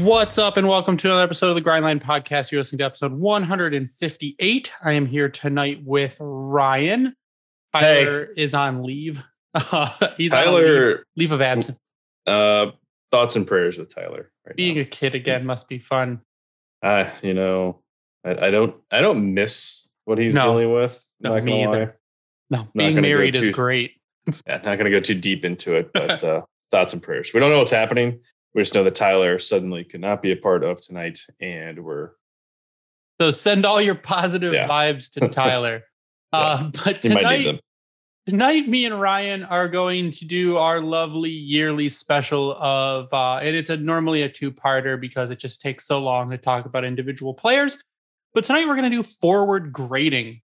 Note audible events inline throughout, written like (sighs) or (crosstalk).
What's up, and welcome to another episode of the Grindline Podcast. You're listening to episode 158. I am here tonight with Ryan. Tyler is on leave. (laughs) he's on leave, leave of absence. uh, thoughts and prayers with Tyler. Right Being now. a kid again must be fun. Uh, you know, I, I don't, I don't miss what he's No. dealing with. No, not me either. lie. No, being married is great. (laughs) Yeah, not going to go too deep into it, but (laughs) uh, thoughts and prayers. We don't know what's happening. We just know that Tyler suddenly could not be a part of tonight, and we're So send all your positive Yeah. vibes to (laughs) Tyler. uh, but he might need tonight, tonight me and ryan are going to do our lovely yearly special of uh and it's a normally a two-parter because it just takes so long to talk about individual players. But tonight we're going to do forward grading.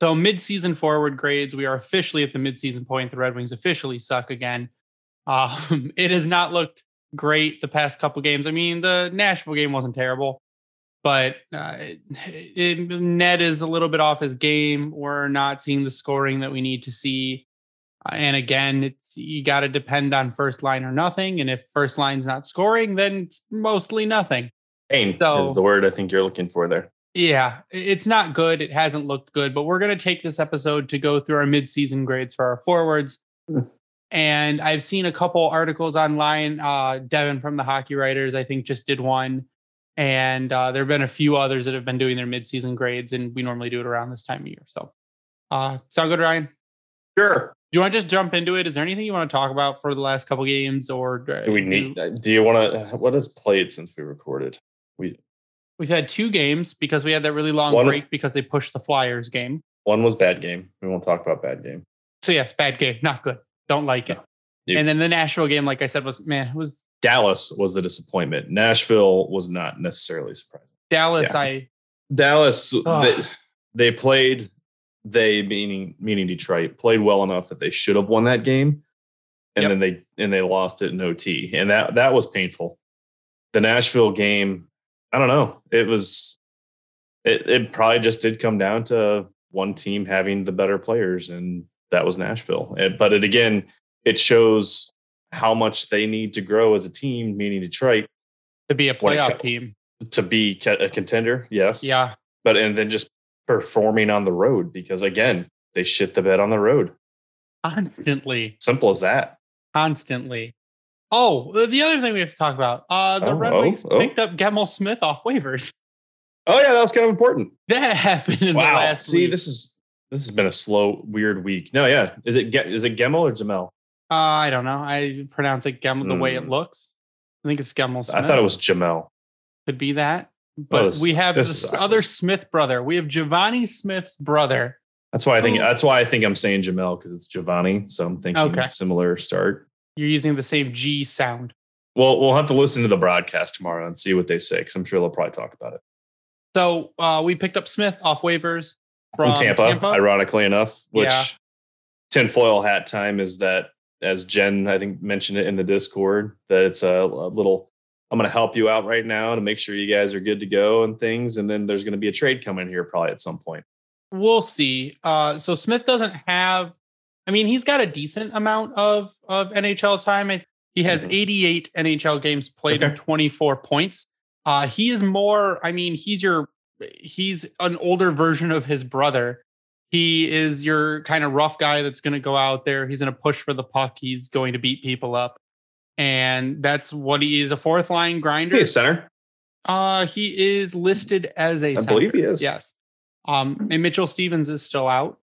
So mid-season forward grades we are officially at the mid-season point. The red wings officially suck again. Um (laughs) it has not looked great the past couple games i mean the nashville game wasn't terrible but uh, it, it, Ned is a little bit off his game. We're not seeing the scoring that we need to see. Uh, and again, it's you got to depend on first line or nothing. And if first line's not scoring, then it's mostly nothing. Pain so- is the word I think you're looking for there. Yeah, it's not good. It hasn't looked good, but we're going to take this episode to go through our midseason grades for our forwards. And I've seen a couple articles online. Uh, Devin from the Hockey Writers, I think, just did one. And uh, there have been a few others that have been doing their midseason grades, and we normally do it around this time of year. So, uh, sound good, Ryan? Sure. Do you want to just jump into it? Is there anything you want to talk about for the last couple games, or uh, Do we need? Do you want to? What has played since we recorded? We We've had two games because we had that really long One- break because they pushed the Flyers game. one was bad game. We won't talk about bad game. So yes, bad game, not good. Don't like it. And then the Nashville game, like I said, was man, it was Dallas was the disappointment. Nashville was not necessarily surprising. Dallas. Yeah. I Dallas, they, they played. They meaning meaning Detroit played well enough that they should have won that game, and Yep. then they and they lost it in OT, and that that was painful. The Nashville game, I don't know. It was. It it probably just did come down to one team having the better players, and that was Nashville. And- but it again, it shows how much they need to grow as a team, meaning Detroit, to be a playoff team. to be a contender. Yes, Yeah, but and then just performing on the road because again they shit the bed on the road constantly, simple as that constantly. Oh, the- the other thing we have to talk about. Uh, the Oh, Red oh, Wings oh. picked up Gemel Smith off waivers. oh yeah that was kind of important That (laughs) happened in the last see week. this is this has been a slow weird week no yeah is it Ge- is it Gemel or Jamel uh, I don't know. I pronounce it Gemel the way it Hmm. looks. I think it's Gemel Smith. I thought it was Jamel could be that. But this- we have this this, other. Smith brother. We have Givani Smith's brother. that's why I think Oh. that's why I think I'm saying Jamel because it's Givani so I'm thinking Okay. similar start You're using the same G sound. well we'll have to listen to the broadcast tomorrow and see what they say because I'm sure they'll probably talk about it So uh, we picked up Smith off waivers from, from Tampa, ironically enough, which Yeah. tinfoil hat time is that, as Jen, I think, mentioned it in the Discord, that it's a, a little, I'm going to help you out right now to make sure you guys are good to go and things. And then there's going to be a trade coming here probably at some point. We'll see. Uh, so Smith doesn't have. I mean, he's got a decent amount of of NHL time. He has Mhm. 88 NHL games played and 24 points. Uh, he is more, I mean, he's your, he's an older version of his brother. He is your kind of rough guy that's going to go out there. He's going to push for the puck. He's going to beat people up. And that's what he is a fourth line grinder. Hey, center. Uh, he is listed as a I believe center. he is. Yes. Um, and Mitchell Stephens is still out.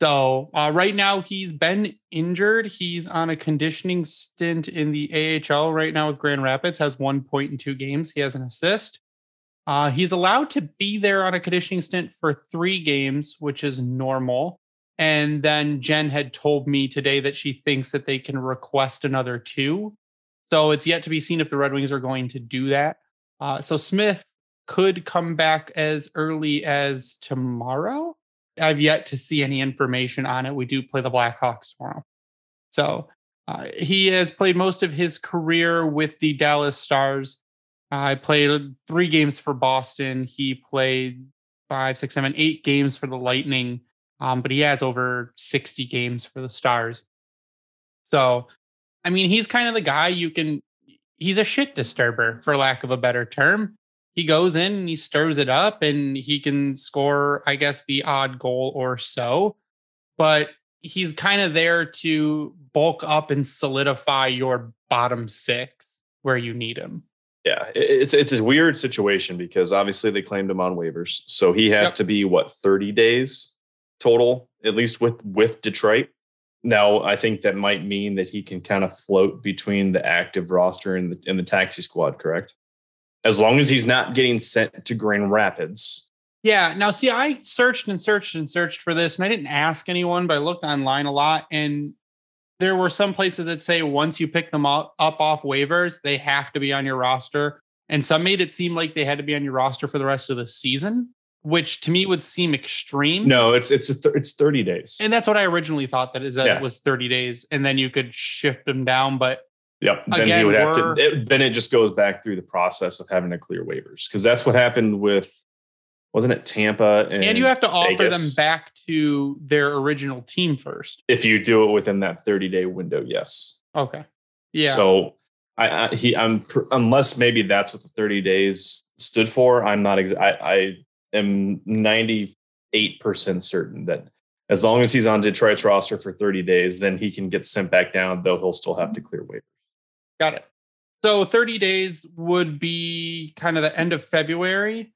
So uh, right now he's been injured. He's on a conditioning stint in the AHL right now with Grand Rapids. Has one point in two games. He has an assist. Uh, he's allowed to be there on a conditioning stint for three games, which is normal. And then Jen had told me today that she thinks that they can request another two. So it's yet to be seen if the Red Wings are going to do that. Uh, so Smith could come back as early as tomorrow. I've yet to see any information on it. We do play the Blackhawks tomorrow. So uh, he has played most of his career with the Dallas Stars. I played three games for Boston. He played five, six, seven, eight games for the Lightning, um, but he has over 60 games for the Stars. So, I mean, he's kind of the guy you can, he's a shit disturber, for lack of a better term he goes in and he stirs it up and he can score, I guess, the odd goal or so. But he's kind of there to bulk up and solidify your bottom six where you need him. Yeah, it's it's a weird situation because obviously they claimed him on waivers, so he has Yep. to be what thirty days total, at least with with Detroit. Now, I think that might mean that he can kind of float between the active roster and the and the taxi squad, correct? As long as he's not getting sent to Grand Rapids. Yeah. Now, see, I searched and searched and searched for this, and I didn't ask anyone, but I looked online a lot, and there were some places that say once you pick them up, up off waivers, they have to be on your roster. And some made it seem like they had to be on your roster for the rest of the season, which to me would seem extreme. No, it's it's a th- it's thirty days. And that's what I originally thought that is that Yeah. it was 30 days and then you could shift them down. But Yep. Then he Again, would have to. It, then it just goes back through the process of having to clear waivers because that's what happened with, wasn't it Tampa and, and, you have to offer them back to their original team first. if you do it within that thirty day window. Yes. Okay. Yeah. So I, I he I'm unless maybe that's what the thirty days stood for. I'm not. Ex- I I am ninety eight percent certain that. As long as he's on Detroit's roster for 30 days, then he can get sent back down, though he'll still have to clear waivers. Got it. So 30 days would be kind of the end of February.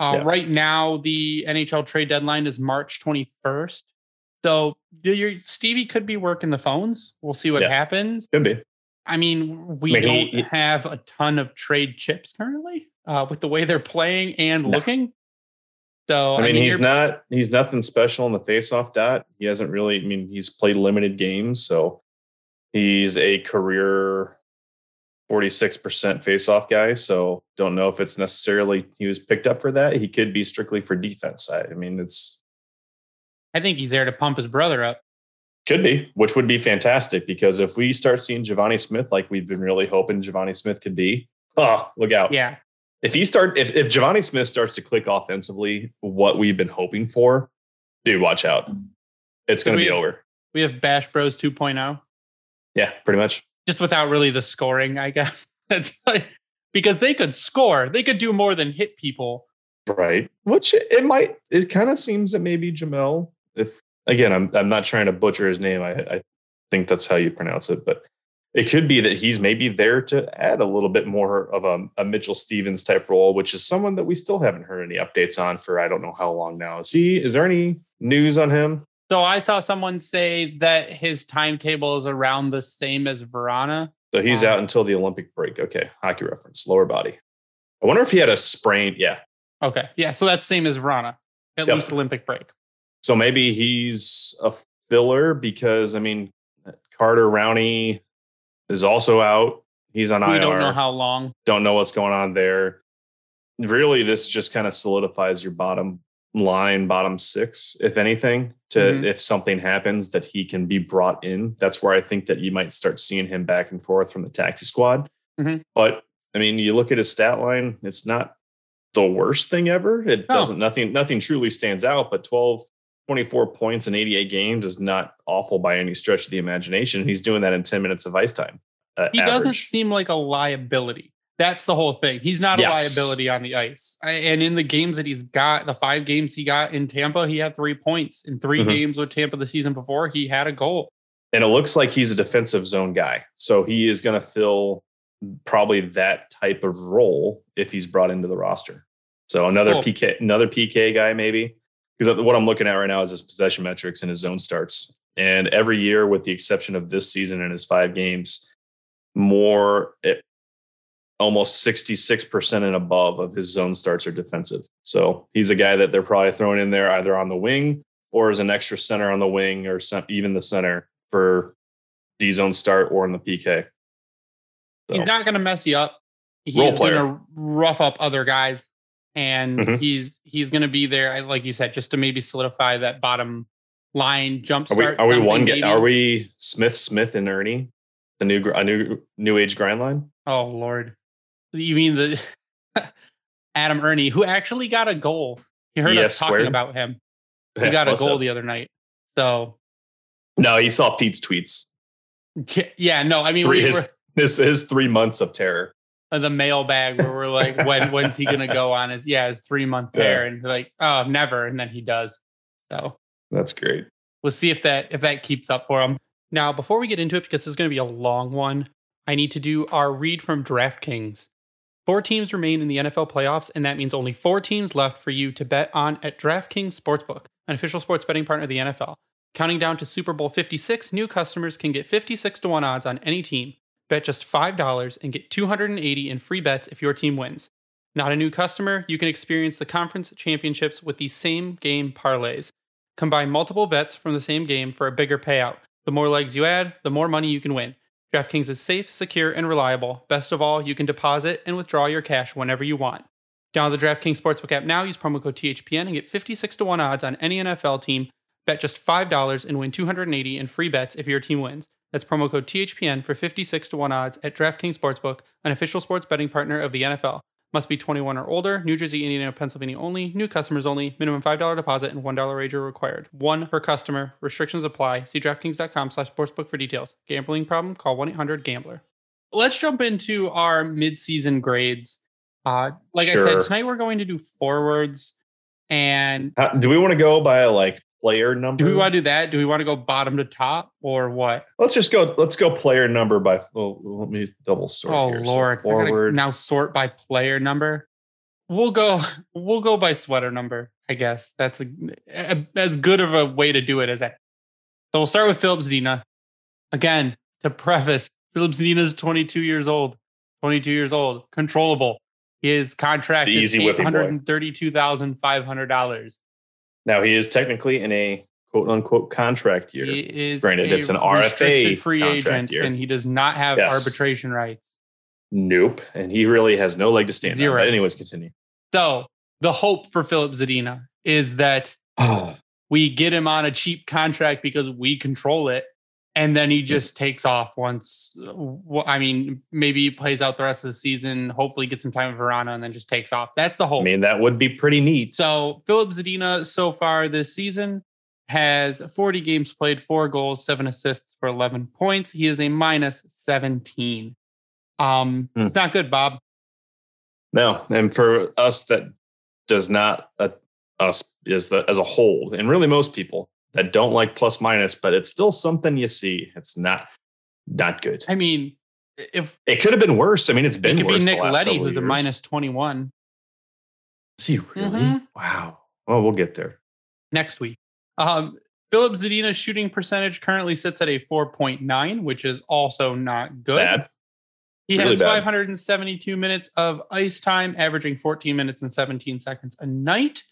Uh, Yeah. Right now, the NHL trade deadline is March 21st. So do your Stevie could be working the phones. We'll see what Yeah. happens. Could be. I mean, we mean, don't have a ton of trade chips currently uh, with the way they're playing and No. looking. So I mean, he's you're- not he's nothing special in the faceoff dot. He hasn't really. I mean, he's played limited games, so he's a career forty six percent faceoff guy. So don't know if it's necessarily he was picked up for that. He could be strictly for defense side. I mean, it's I think he's there to pump his brother up. could be, which would be fantastic because if we start seeing Givani Smith like we've been really hoping Givani Smith could be, oh, look out! Yeah. If he start if if Givani Smith starts to click offensively, what we've been hoping for, dude, watch out. It's going to we- be over. We have Bash Bros 2.0. Yeah, pretty much. Just without really the scoring, I guess. (laughs) That's like, because they could score, they could do more than hit people. Right. Which it, might. It kind of seems that maybe Jamel. If again, I'm I'm not trying to butcher his name. I I think that's how you pronounce it, but it could be that he's maybe there to add a little bit more of a, a Mitchell Stephens type role, which is someone that we still haven't heard any updates on for I don't know how long now. Is he? Is there any news on him? So I saw someone say that his timetable is around the same as Vrana. So he's Um, out until the Olympic break. Okay, hockey reference, lower body. I wonder if he had a sprain. Yeah, Okay. Yeah. So that's same as Vrana, at Yep. least Olympic break. So maybe he's a filler because I mean Carter Rowney is also out. He's on We IR. don't know how long. Don't know what's going on there. Really, this just kind of solidifies your bottom line, bottom six, if anything, to Mhm. if something happens that he can be brought in. That's where I think that you might start seeing him back and forth from the taxi squad. Mhm. But I mean, you look at his stat line, it's not the worst thing ever. It No. doesn't nothing nothing truly stands out, but 12 24 points in 88 games is not awful by any stretch of the imagination. He's doing that in 10 minutes of ice time. Uh, He doesn't seem like a liability. That's the whole thing. He's not Yes. a liability on the ice. And in the games that he's got, the five games he got in Tampa, he had three points. In 3 Mhm. games with Tampa the season before, he had a goal. and it looks like he's a defensive zone guy. So he is going to fill probably that type of role if he's brought into the roster. So another. PK, another PK guy maybe. Because what I'm looking at right now is his possession metrics and his zone starts. And every year, with the exception of this season and his five games, more almost 66% and above of his zone starts are defensive. So he's a guy that they're probably throwing in there either on the wing or as an extra center on the wing or some, even the center for D zone start or in the PK. So, He's not going to mess you up. He's going to rough up other guys, and Mhm. he's he's going to be there, like you said, just to maybe solidify that bottom line jump are we, are we one? maybe. Are we Smith, Smith, and Erne? The new, a new, new age grind line. Oh Lord, you mean the (laughs) Adam Erne, who actually got a goal? He heard ES us talking squared? about him. He got a goal have. the other night. So No, he saw Pete's tweets. yeah, no, I mean Three, we his, (laughs) his, his three months of terror. Uh, the mailbag where we're like, when (laughs) when's he gonna go on his yeah his three month Yeah. tear, and like oh never, and then he does. So That's great. we'll see if that if that keeps up for him. Now, before we get into it, because this is going to be a long one, I need to do our read from DraftKings. Four teams remain in the NFL playoffs, and that means only four teams left for you to bet on at DraftKings Sportsbook, an official sports betting partner of the NFL. Counting down to Super Bowl 56, new customers can get 56 to 1 odds on any team. Bet just $5 and get 280 in free bets if your team wins. Not a new customer, you can experience the conference championships with these same game parlays. Combine multiple bets from the same game for a bigger payout. The more legs you add, the more money you can win. DraftKings is safe, secure, and reliable. Best of all, you can deposit and withdraw your cash whenever you want. Download the DraftKings Sportsbook app now. Use promo code THPN and get 56 to 1 odds on any NFL team. Bet just $5 and win 280 in free bets if your team wins. That's promo code THPN for 56 to 1 odds at DraftKings Sportsbook, an official sports betting partner of the NFL. Must be 21 or older. New Jersey, Indiana, Pennsylvania only. New customers only. Minimum $5 deposit and $1 wager required. One per customer. Restrictions apply. See DraftKings.com slash sportsbook for details. Gambling problem? Call 1-800-GAMBLER. Let's jump into our mid-season grades. Uh, like I said, tonight we're going to do forwards. And How, do we want to go by like player number? do we want to do that? Do we want to go bottom to top or what? Let's just go. Let's go player number by. Well, let me double sort. Oh here. Lord! Gotta forward. now sort by player number. We'll go. We'll go by sweater number. I guess that's a, a- as good of a way to do it as that. So we'll start with Philip Zadina. Again, to preface, Philip Zadina is 22 years old. 22 years old, controllable. His contract The is eight hundred thirty-two thousand five hundred dollars. Now he is technically in a quote unquote contract year. He is Granted, it's an RFA free agent, year. and he does not have Yes. arbitration rights. Nope, and he really has no leg to stand Zero. on. But anyways, continue. So the hope for Philip Zadina is that (sighs) we get him on a cheap contract because we control it. And then he just takes off once. I mean, maybe he plays out the rest of the season, hopefully get some time with Vrana, and then just takes off. That's the whole. I mean, that would be pretty neat. So Philip Zadina so far this season has 40 games played, four goals, seven assists for 11 points. He is a minus 17. Um, Hmm. it's not good, Bob. no, and for us, that does not uh, us is the as a whole, and really most people that don't like plus minus, but it's still something you see. It's not not good. I mean, if It could have been worse. I mean, it's been could be worse. the Nick Leddy, several who's a minus 21 Is he really? Mhm. Wow. Well, we'll get there. next week. Um, Philip Zadina's shooting percentage currently sits at a 4.9, which is also not good. Bad. He Really has bad. 572 minutes of ice time, averaging 14 minutes and 17 seconds a night.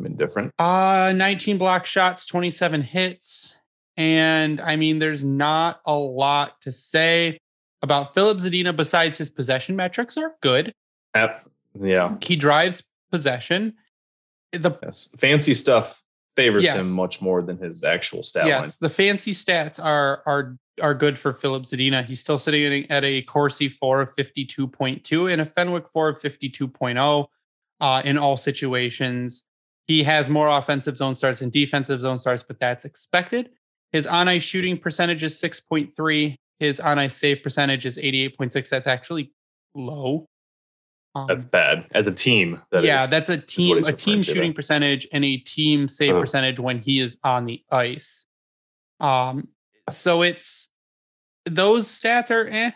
Been different. Uh, 19 block shots, 27 hits. And I mean, there's not a lot to say about Philip Zadina besides his possession metrics are good. Ap- Yeah. He drives possession. The Yes. Fancy stuff favors Yes. him much more than his actual stat yes, line. the fancy stats are are are good for Philip Zadina. He's still sitting at a Corsi for of 52.2 and a Fenwick for of 52.0 uh, in all situations. He has more offensive zone starts and defensive zone starts, but that's expected. His on ice shooting percentage is 6.3. His on ice save percentage is 88.6. That's actually low. Um, That's bad. As a team, that yeah, is- that's a team a team shooting percentage and a team save Uh. percentage when he is on the ice. Um, so it's those stats are eh.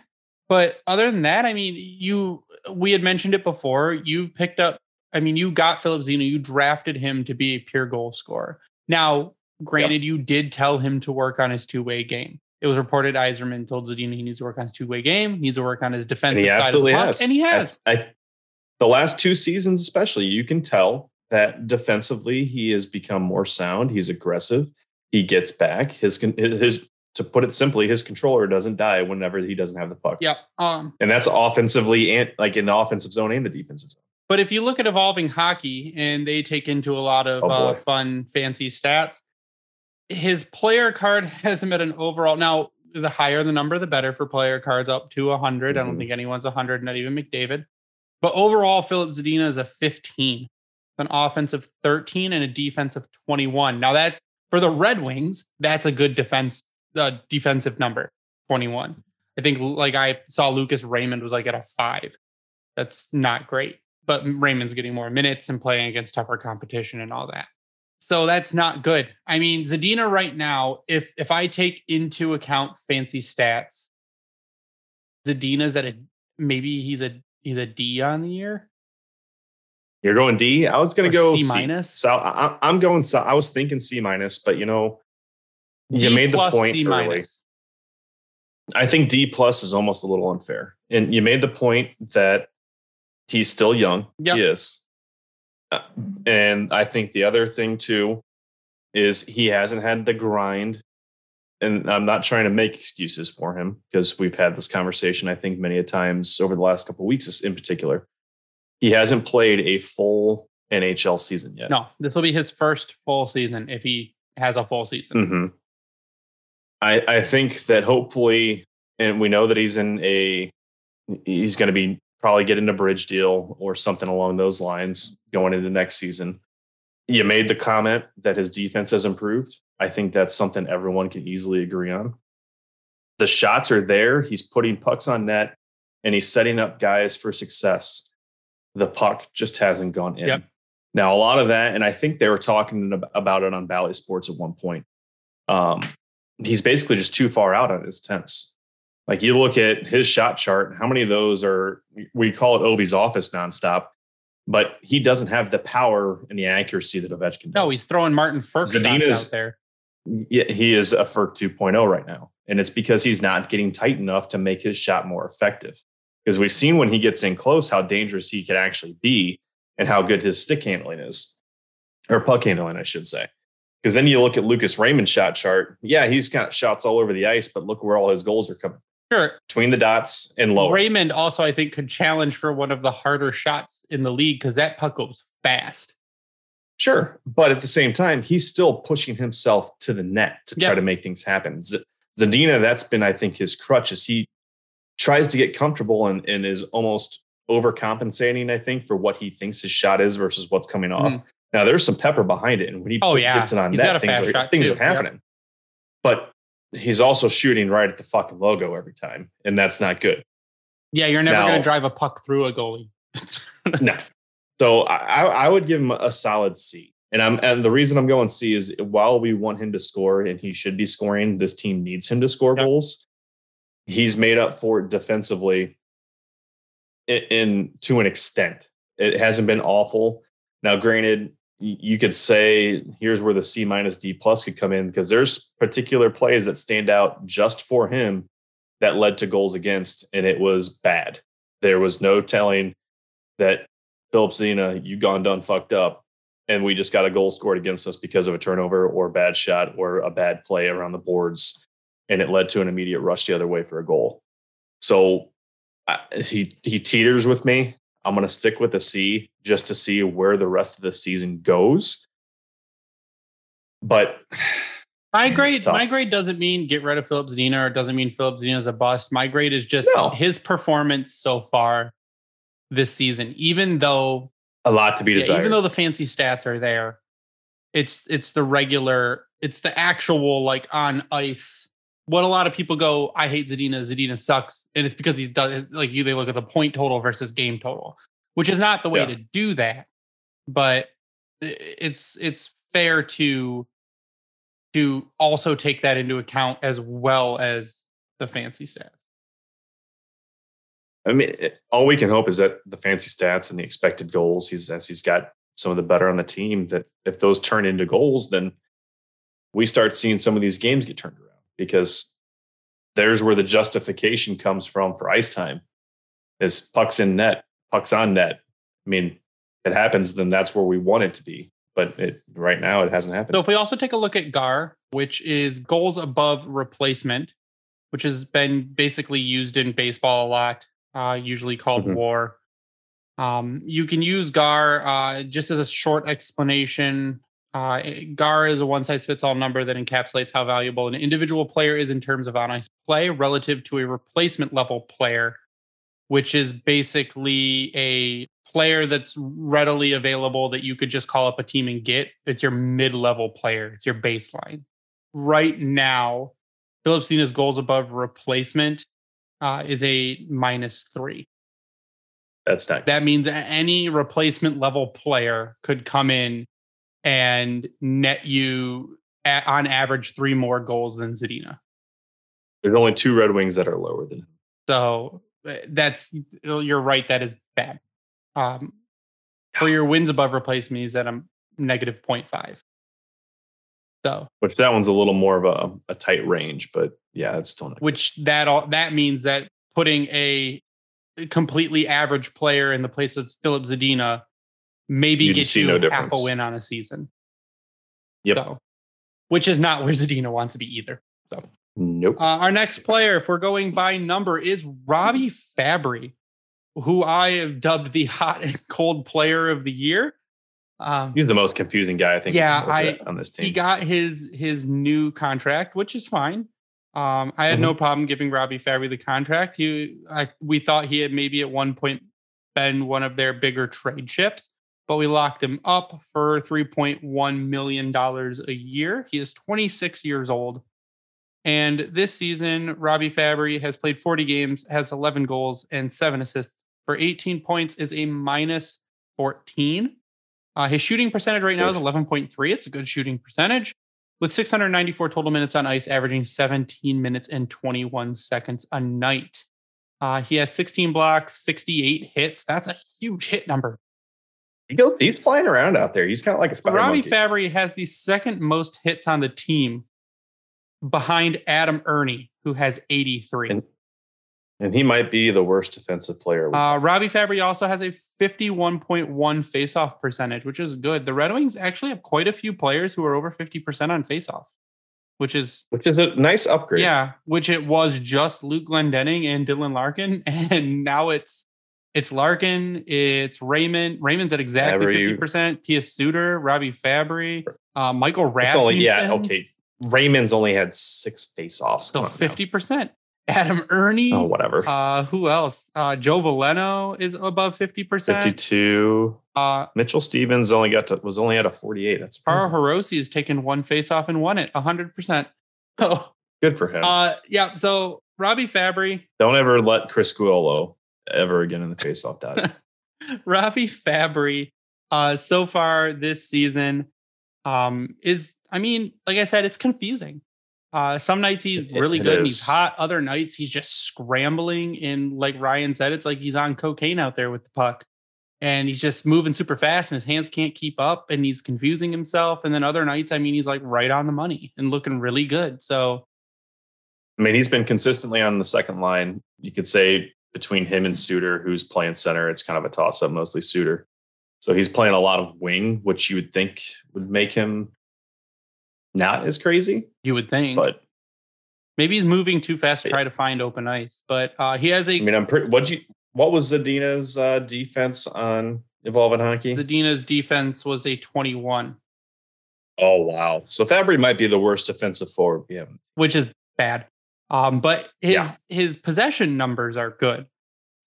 But other than that, I mean, you we had mentioned it before. You picked up, I mean, you got Philip Zadina, you drafted him to be a pure goal scorer. Now, granted, you did tell him to work on his two-way game. It was reported Yzerman told Zadina he needs to work on his two-way game, he needs to work on his and defensive he side absolutely of the puck, has. and he has. I, the last two seasons, especially, you can tell that defensively he has become more sound. He's aggressive. He gets back. His his to put it simply, his controller doesn't die whenever he doesn't have the puck. Yep. Um, And that's offensively and like in the offensive zone and the defensive zone. But if you look at evolving hockey and they take into a lot of Oh, uh, fun, fancy stats, his player card has him at an overall. Now, the higher the number, the better for player cards up to 100. I don't Mhm. think anyone's 100, not even McDavid. But overall, Philip Zadina is a 15, an offensive 13, and a defensive 21. Now, that for the Red Wings, that's a good defense, uh, defensive number 21. I think like I saw Lucas Raymond was like at a five. That's not great but Raymond's getting more minutes and playing against tougher competition and all that. So that's not good. I mean, Zadina right now, if if I take into account fancy stats, Zadina's at a maybe he's a he's a D on the year. You're going D. I was going to go C minus? So I, I'm going. So I was thinking C minus, but you know, you D made the point C early. minus. I think D plus is almost a little unfair. And you made the point that he's still young. Yep. He is. Uh, And I think the other thing too is he hasn't had the grind. And I'm not trying to make excuses for him because we've had this conversation, I think, many a times over the last couple of weeks in particular. He hasn't played a full NHL season yet. No, this will be his first full season if he has a full season. hmm I I think that hopefully, and we know that he's in a he's going to be probably getting a bridge deal or something along those lines going into next season. You made the comment that his defense has improved. I think that's something everyone can easily agree on. The shots are there. He's putting pucks on net and he's setting up guys for success. The puck just hasn't gone in. Yep. Now, a lot of that, and I think they were talking about it on Bally Sports at one point. Um, he's basically just too far out on his temps. Like you look at his shot chart, how many of those are we call it Ovi's office nonstop, but he doesn't have the power and the accuracy that Ovechkin does. No, he's throwing Martin Frk shots Zadina's- out there. yeah, he is a Frk 2.0 right now. And it's because he's not getting tight enough to make his shot more effective. Because we've seen when he gets in close how dangerous he can actually be and how good his stick handling is, or puck handling, I should say. Because then you look at Lucas Raymond's shot chart. Yeah, he's got shots all over the ice, but look where all his goals are coming Sure. between the dots and lower. Raymond also, I think, could challenge for one of the harder shots in the league because that puck goes fast. Sure. But at the same time, he's still pushing himself to the net to try to make things happen. Z- Zadina, that's been, I think, his crutch is he tries to get comfortable and, and is almost overcompensating, I think, for what he thinks his shot is versus what's coming off. Mm. Now there's some pepper behind it. And when he. Oh, yeah. gets it on He's net, things, are, things too. are happening. But he's also shooting right at the fucking logo every time. And that's not good. Yeah, you're never going to drive a puck through a goalie. (laughs) no. So I, I would give him a solid C. And I'm and the reason I'm going C is while we want him to score and he should be scoring, this team needs him to score Yep. goals. He's made up for it defensively in, in to an extent. It hasn't been awful. Now, granted, you could say here's where the C minus D plus could come in because there's particular plays that stand out just for him that led to goals against, and it was bad. There was no telling that Philip Zadina, you gone done fucked up, and we just got a goal scored against us because of a turnover or a bad shot or a bad play around the boards, and it led to an immediate rush the other way for a goal. So he he teeters with me. I'm going to stick with a C just to see where the rest of the season goes. But (sighs) My grade, my grade doesn't mean get rid of Philip Zadina or it doesn't mean Philip Zadina is a bust. My grade is just No. his performance so far this season. Even though, a lot to be yeah, desired. even though the fancy stats are there, it's it's the regular, it's the actual like on ice what a lot of people go, I hate Zadina. Zadina sucks, and it's because he's done like you. They look at the point total versus game total, which is not the way Yeah. to do that. But it's it's fair to to also take that into account as well as the fancy stats. I mean, all we can hope is that the fancy stats and the expected goals, he's as he's got some of the better on the team, that if those turn into goals, then we start seeing some of these games get turned around because there's where the justification comes from for ice time is pucks in net, pucks on net. I mean, if it happens, then that's where we want it to be. But it right now it hasn't happened. So if we also take a look at GAR, which is goals above replacement, which has been basically used in baseball a lot, uh, usually called Mhm. WAR. Um, you can use GAR uh, just as a short explanation. Uh, GAR is a one size fits all number that encapsulates how valuable an individual player is in terms of on ice play relative to a replacement level player, which is basically a player that's readily available that you could just call up a team and get. It's your mid level player, it's your baseline. Right now, Philip Zadina's goals above replacement uh, is a minus three. that's not That means any replacement level player could come in and net you at, on average three more goals than Zadina. there's only two Red Wings that are lower than him. So uh, that's you're right. That is bad. Um, for your wins above replacement, he's at a negative 0.5. So, Which that one's a little more of a, a tight range, but yeah, it's still not which that all that means that putting a completely average player in the place of Philip Zadina maybe You'd gets see you no half a win on a season. Yep. So, which is not where Zadina wants to be either. So nope. Uh, our next player, if we're going by number, is Robbie Fabbri, who I have dubbed the (laughs) hot and cold player of the year. Um, He's the most confusing guy I think. Yeah, on I- this- on this team. he got his his new contract, which is fine. Um, I had no problem giving Robbie Fabbri the contract. He, I, we thought he had maybe at one point been one of their bigger trade chips, but we locked him up for three point one million dollars a year. He is twenty six years old, and this season Robbie Fabbri has played forty games, has eleven goals and seven assists for eighteen points. Is a minus fourteen. Uh, his shooting percentage right now is 11.3. It's a good shooting percentage with 694 total minutes on ice, averaging 17 minutes and 21 seconds a night. Uh, he has 16 blocks, 68 hits. That's a huge hit number. He goes, he's flying around out there. He's kind of like a spider Robbie monkey. Fabbri has the second most hits on the team behind Adam Erne, who has 83. And- and he might be the worst defensive player. Uh, Robbie Fabbri also has a 51.1 faceoff percentage, which is good. The Red Wings actually have quite a few players who are over 50% on faceoff, which is which is a nice upgrade. yeah, which it was just Luke Glendening and Dylan Larkin, (laughs) and now it's it's Larkin, it's Raymond. Raymond's at exactly Fabbri. 50%. Pius Suter, Robbie Fabbri, uh, Michael Rasmussen. only, yeah, okay. Raymond's only had six face-offs. So now. 50%. Adam Erne. Oh, whatever. Uh, who else? Uh, Joe Veleno is above 50%. 52. Uh, Mitchell Stephens only got to was only at a 48. That's surprising. Hirose has taken one face off and won it 100%. Oh, (laughs) good for him. uh, yeah. So Robbie Fabbri, Don't ever let Chris Guolo ever again in the face-off dot. (laughs) Robbie Fabbri, uh, so far this season, um, is I mean, like I said, it's confusing. Uh, some nights he's really it good and he's hot. Other nights he's just scrambling. And like Ryan said, it's like he's on cocaine out there with the puck. And he's just moving super fast and his hands can't keep up and he's confusing himself. And then other nights, I mean, he's like right on the money and looking really good. So I mean, he's been consistently on the second line. You could say between him and Suter, who's playing center, it's kind of a toss up, mostly Suter. So he's playing a lot of wing, which you would think would make him not as crazy, you would think, but maybe he's moving too fast to try to find open ice. But uh, he has a I mean, I'm pretty. What you? What was Zadina's uh, defense on Evolving Hockey? Zadina's defense was a 21, oh wow! So Fabbri might be the worst defensive forward. Yeah, which is bad. Um, but his Yeah. his possession numbers are good.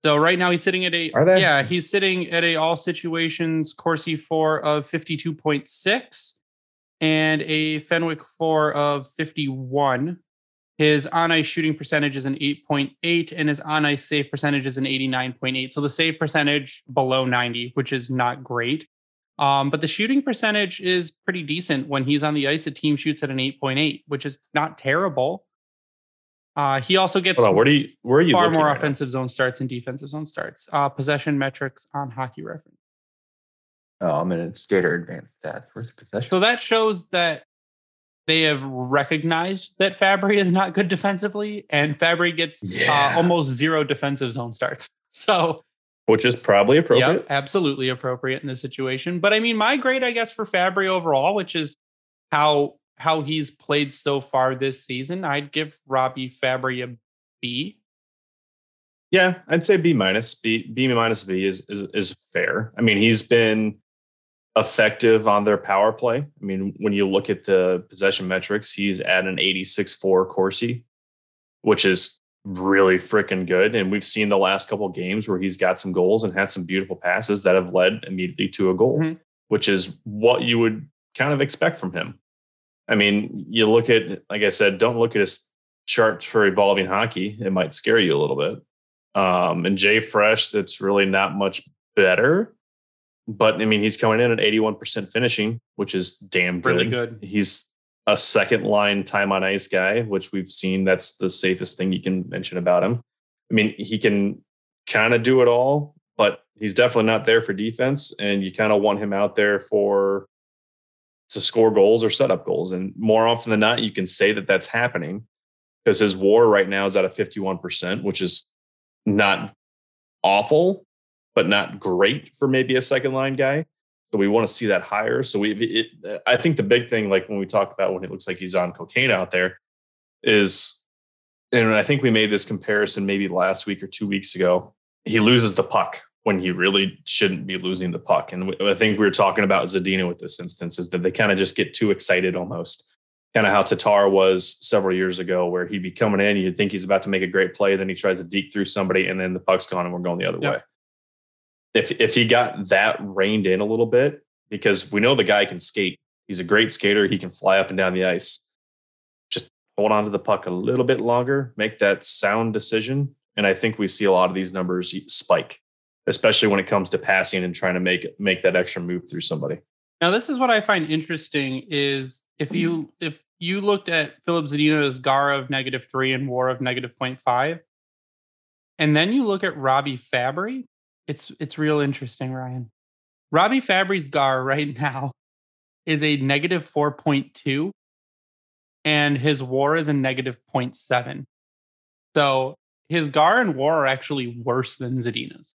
So right now he's sitting at a Are they? yeah he's sitting at a all situations Corsi for of 52.6 and a Fenwick for of 51. His on ice shooting percentage is an 8.8, and his on ice save percentage is an 89.8. So the save percentage below 90, which is not great. Um, but the shooting percentage is pretty decent when he's on the ice. The team shoots at an 8.8, which is not terrible. Uh, he also gets Hold on, where do you where are you far more right now? offensive zone starts and defensive zone starts. Uh, possession metrics on hockey reference. Oh, I'm in Skater Advanced Stats. Where's possession? So that shows that they have recognized that Fabbri is not good defensively, and Fabbri gets Yeah. uh, almost zero defensive zone starts. (laughs) So, Which is probably appropriate. yeah, absolutely appropriate in this situation. But I mean, my grade, I guess, for Fabbri overall, which is how how he's played so far this season, I'd give Robbie Fabbri a B. Yeah, I'd say B minus. B B minus B is, is is fair. I mean, he's been effective on their power play. I mean, when you look at the possession metrics, he's at an 86-4 Corsi, which is really freaking good. And we've seen the last couple of games where he's got some goals and had some beautiful passes that have led immediately to a goal, Mhm. which is what you would kind of expect from him. I mean, you look at, like I said, don't look at his charts for evolving hockey. It might scare you a little bit. Um, and JFresh, that's really not much better. But I mean, he's coming in at 81% finishing, which is damn good. Really good. He's a second line time on ice guy, which we've seen that's the safest thing you can mention about him. I mean, he can kind of do it all, but he's definitely not there for defense. And you kind of want him out there for to score goals or set up goals. And more often than not, you can say that that's happening because his war right now is at a 51%, which is not awful, but not great for maybe a second line guy. So we want to see that higher. So we, it, I think the big thing, like when we talk about when it looks like he's on cocaine out there, is, and I think we made this comparison maybe last week or two weeks ago. He loses the puck when he really shouldn't be losing the puck. And I think we were talking about Zadina with this instance is that they kind of just get too excited almost. Kind of how Tatar was several years ago, where he'd be coming in, you'd think he's about to make a great play, then he tries to deke through somebody, and then the puck's gone, and we're going the other way. If if he got that reined in a little bit, because we know the guy can skate, he's a great skater, he can fly up and down the ice. Just hold on to the puck a little bit longer, make that sound decision, and I think we see a lot of these numbers spike, especially when it comes to passing and trying to make make that extra move through somebody. Now, this is what I find interesting is if you if you looked at Philip Zadina's GAR of negative three and WAR of negative 0.5, and then you look at Robbie Fabbri, it's it's real interesting, Ryan. Robbie Fabbri's GAR right (laughs) now is a negative 4.2, and his WAR is a negative 0.7. So his GAR and WAR are actually worse than Zadina's.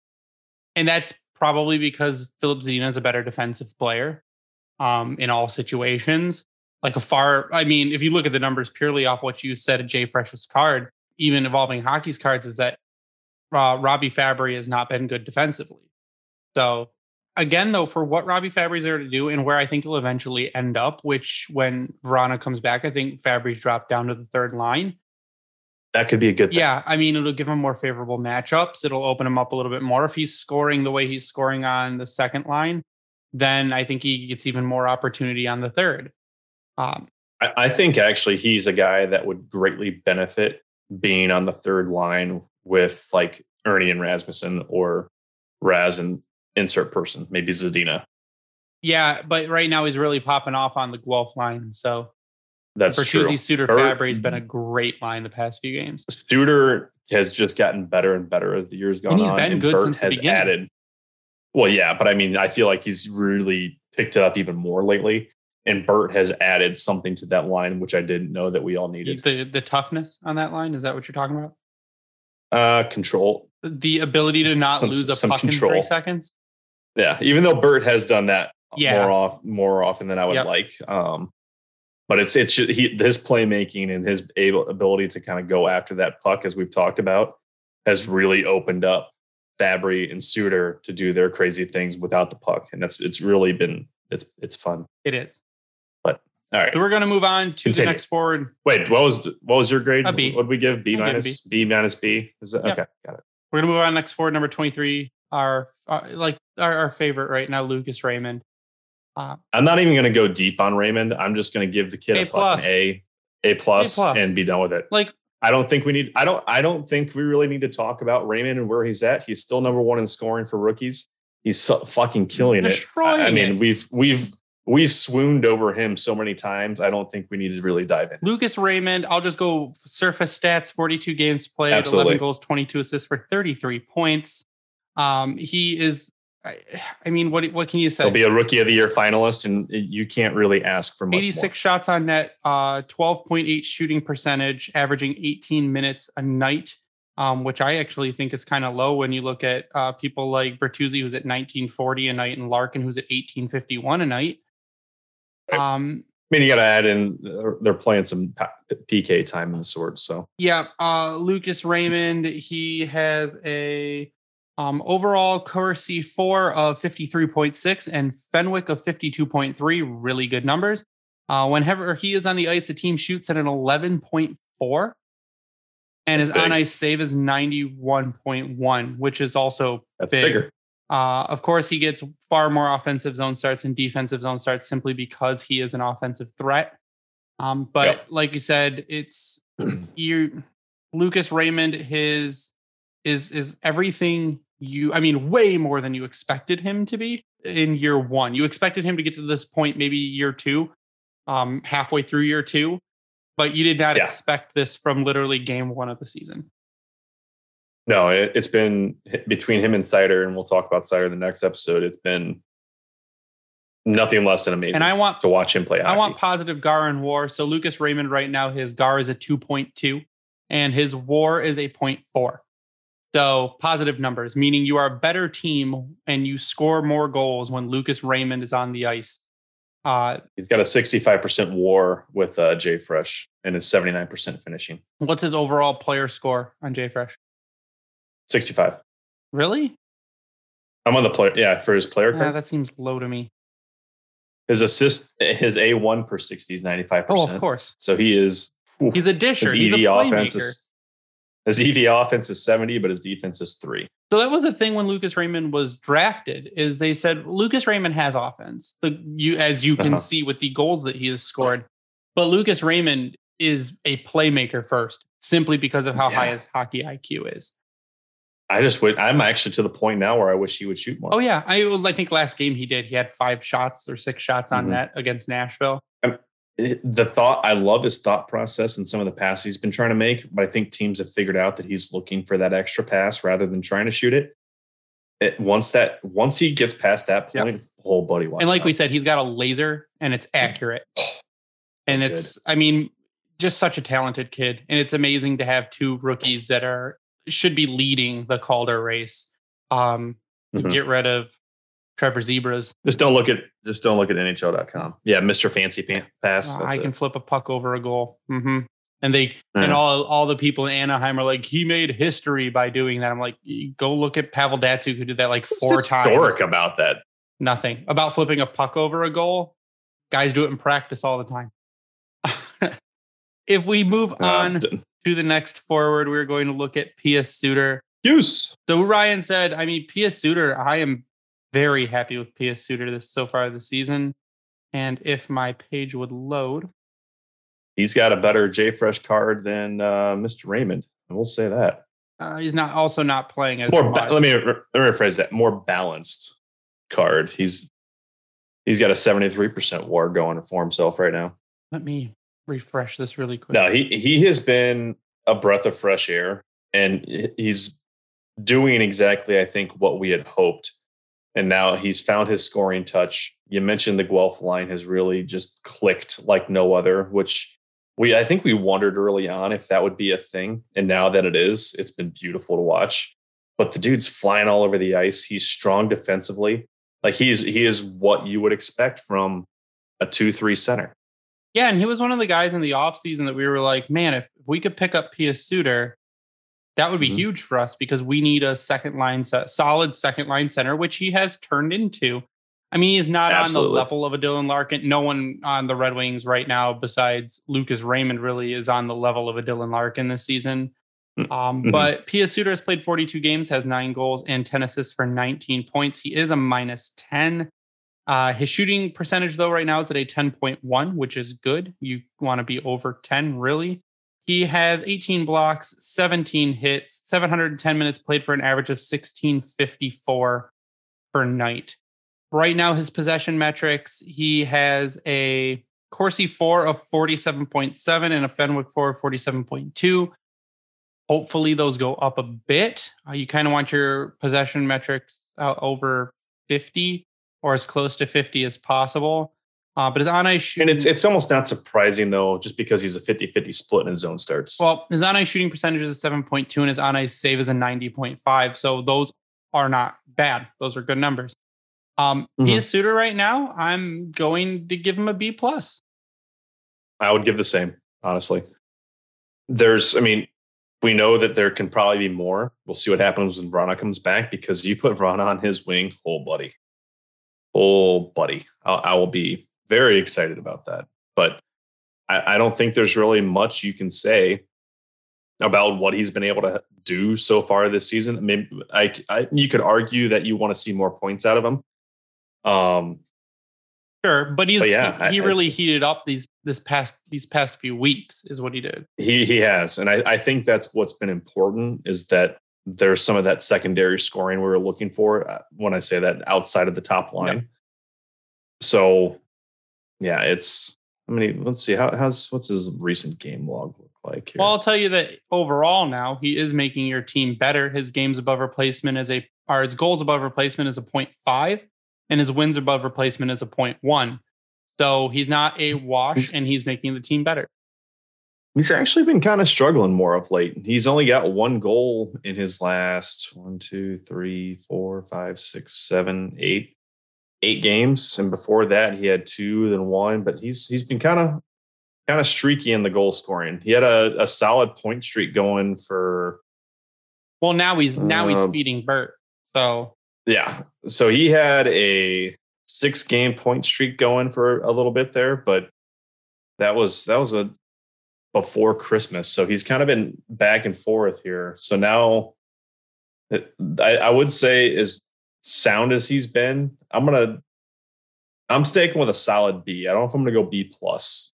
And that's probably because Philip Zadina is a better defensive player um, in all situations. Like a far, I mean, if you look at the numbers purely off what you said, a JFresh's card, even Evolving Hockey's cards, is that uh, Robbie Fabbri has not been good defensively. So again, though, for what Robbie Fabbri's there to do and where I think he'll eventually end up, which when Vrana comes back, I think Fabbri's dropped down to the third line. That could be a good thing. Yeah, I mean, it'll give him more favorable matchups. It'll open him up a little bit more. If he's scoring the way he's scoring on the second line, then I think he gets even more opportunity on the third. Um, I, I think actually he's a guy that would greatly benefit being on the third line with like Erne and Rasmussen or Raz and insert person, maybe Zadina. yeah, but right now he's really popping off on the Guelph line. So That's true. Bertuzzi, Suter, Or- Fabbri has been a great line the past few games. Suter has just gotten better and better as the years gone And he's on. been good Bert since the beginning. added. Well, yeah, but I mean, I feel like he's really picked it up even more lately. And Bert has added something to that line, which I didn't know that we all needed. The the toughness on that line is that what you're talking about? Uh, control. The ability to not Some- lose a some puck in control. three seconds. Yeah, even though Bert has done that Yeah. more off more often than I would Yep. like. Um, but it's it's he his playmaking and his able ability to kind of go after that puck, as we've talked about, has really opened up Fabbri and Suter to do their crazy things without the puck, and that's it's really been it's it's fun. It is. But all right, So we're going to move on to Continue. the next forward. wait, what was what was your grade? A B. What did we give? B a minus B minus B. Is that Yep. okay? Got it. We're going to move on next forward number 23. Our uh, like our, our favorite right now, Lucas Raymond. Uh, I'm not even going to go deep on Raymond. I'm just going to give the kid a, A plus. fucking A. A plus, A and be done with it. Like I don't think we need. I don't. I don't think we really need to talk about Raymond and where he's at. He's still number one in scoring for rookies. He's so fucking killing it. I, I mean, it. we've we've we've swooned over him so many times. I don't think we need to really dive in. Lucas Raymond, I'll just go surface stats 42 games played, Absolutely. 11 goals, 22 assists for 33 points. Um, he is, I, I mean, what what can you say? He'll be a rookie of the year finalist, and you can't really ask for much 86 shots on net, uh, 12.8 shooting percentage, averaging 18 minutes a night, um, which I actually think is kind of low when you look at uh, people like Bertuzzi, who's at 1940 a night, and Larkin, who's at 1851 a night. Um, I mean, you got to add in they're- playing some PK time in the sword. So Yeah, uh, Lucas Raymond. He has a um, overall Corsi for of fifty three point six and Fenwick of fifty two point three. Really good numbers. Uh, whenever he is on the ice, the team shoots at an eleven point four, and his on ice save is ninety one point one, which is also that's Big. bigger. uh, of course, he gets far more offensive zone starts and defensive zone starts simply because he is an offensive threat. Um, but Yep. like you said, it's (clears throat) you, Lucas Raymond. His is is everything you. I mean, way more than you expected him to be in year one. You expected him to get to this point, maybe year two, um, halfway through year two, but you did not Yeah. expect this from literally game one of the season. No, it, it's been between him and Seider, and we'll talk about Seider in the next episode. It's been nothing less than amazing And I want to watch him play. I want positive GAR and WAR. So Lucas Raymond right now, his GAR is a 2.2 and his WAR is a 0.4. So positive numbers, meaning you are a better team and you score more goals when Lucas Raymond is on the ice. Uh, He's got a 65% war with uh, JFresh and is 79% finishing. what's his overall player score on JFresh? 65. Really? I'm on the player. Yeah, for his player Yeah, card. that seems low to me. his assist, his A1 per 60 is 95%. Oh, of course. So he is. He's a disher. his He's a EV offense playmaker. is. His EV offense is 70, but his defense is three. So that was the thing when Lucas Raymond was drafted is they said Lucas Raymond has offense. The you as you can Uh-huh. see with the goals that he has scored. But Lucas Raymond is a playmaker first, simply because of how high his hockey IQ is. I just wait. I'm actually to the point now where I wish he would shoot more. Oh yeah, I I think last game he did. He had five shots or six shots on Mhm. net against Nashville. It- the thought I love his thought process and some of the passes he's been trying to make, but I think teams have figured out that he's looking for that extra pass rather than trying to shoot it. it once that once he gets past that Yep. point, oh buddy, watch and like out. we said, he's got a laser and it's accurate. (sighs) and good. it's, I mean, just such a talented kid. And it's amazing to have two rookies that are should be leading the Calder race. Um, Mhm. get rid of Trevor Zegras. just don't look at just don't look at NHL.com. Yeah, Mr. Fancy Pass. Uh, I can it. flip a puck over a goal. hmm And they and all all the people in Anaheim are like, he made history by doing that. I'm like, go look at Pavel Datsyuk who did that like What's four historic times. about that. Nothing about flipping a puck over a goal. Guys do it in practice all the time. (laughs) if we move Uh, on d- to the next forward, we're going to look at Pius Suter. use. So Ryan said, I mean, Pius Suter, I am very happy with Pius Suter this so far this season. And if my page would load, He's got a better JFresh card than uh, Mr. Raymond. I will say that. uh, he's not also not playing as More. Ba- let me re- let me rephrase that. More balanced card. He's he's got a seventy three percent WAR going for himself right now. Let me refresh this really quick. No, he he has been a breath of fresh air, and he's doing exactly I think what we had hoped. And now he's found his scoring touch. You mentioned the Guelph line has really just clicked like no other, which we I think we wondered early on if that would be a thing. And now that it is, it's been beautiful to watch. But the dude's flying all over the ice. He's strong defensively. Like he's he is what you would expect from a two three center. Yeah, and he was one of the guys in the offseason that we were like, man, if we could pick up Pius Suter, that would be Mhm. huge for us because we need a second line set, solid second line center, which he has turned into. I mean, he's not Absolutely. on the level of a Dylan Larkin. No one on the Red Wings right now, besides Lucas Raymond, really is on the level of a Dylan Larkin this season. Mm. Um, Mhm. But Pius Suter has played 42 games, has nine goals and 10 assists for 19 points. He is a minus 10 Uh, his shooting percentage, though, right now is at a 10.1, which is good. You want to be over 10, really. He has 18 blocks, 17 hits, 710 minutes played for an average of 1654 per night. Right now, his possession metrics, he has a Corsi for of 47.7 and a Fenwick for of 47.2. Hopefully, those go up a bit. Uh, you kind of want your possession metrics uh, over 50 or as close to 50 as possible. Uh, but his on ice shooting. And it's it's almost not surprising though, just because he's a 50-50 split in his zone starts. Well, his on ice shooting percentage is a 7.2 and his on ice save is a 90.5. So those are not bad. Those are good numbers. Um Mhm. Pius Suter right now, I'm going to give him a B plus. I would give the same, honestly. There's, I mean, we know that there can probably be more. We'll see what happens when Vrana comes back because you put Vrana on his wing, oh buddy, oh buddy, I'll, I will be very excited about that. But I, I don't think there's really much you can say about what he's been able to do so far this season. I mean, I, I you could argue that you want to see more points out of him. Um, Sure, but he's But yeah, he, he really heated up these this past these past few weeks is what he did. He he has, and I, I think that's what's been important is that there's some of that secondary scoring we were looking for. uh, When I say that, outside of the top line. So, yeah, it's. I mean, let's see how how's what's his recent game log look like here. Well, I'll tell you that overall now he is making your team better. His games above replacement is a or his goals above replacement is a 0.5 and his wins above replacement is a 0.1. So he's not a hmm. wash He's- and he's making the team better. He's actually been kind of struggling more of late. He's only got one goal in his last one, two, three, four, five, six, seven, eight, eight games, and before that he had two, then one. But he's he's been kind of kind of streaky in the goal scoring. He had a, a solid point streak going for Well, now he's now he's Um, feeding Bert. So yeah. So he had a six game point streak going for a little bit there, but that was that was a before Christmas. So he's kind of been back and forth here. So now I, I would say as sound as he's been, I'm gonna I'm sticking with a solid B. I don't know if I'm gonna go B plus.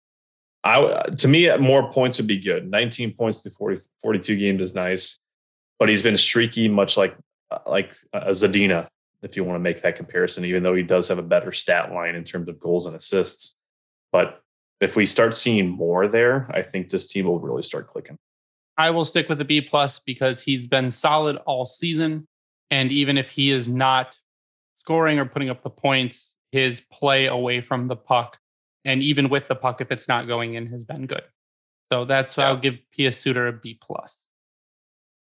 I to me more points would be good. 19 points through 40, 42 games is nice, but he's been streaky, much like uh, like a Zadina, if you want to make that comparison, even though he does have a better stat line in terms of goals and assists. But if we start seeing more there, I think this team will really start clicking. I will stick with the B plus because he's been solid all season. And even if he is not scoring or putting up the points, his play away from the puck, and even with the puck, if it's not going in, has been good. So that's why Yeah. I'll give Pius Suter a B plus.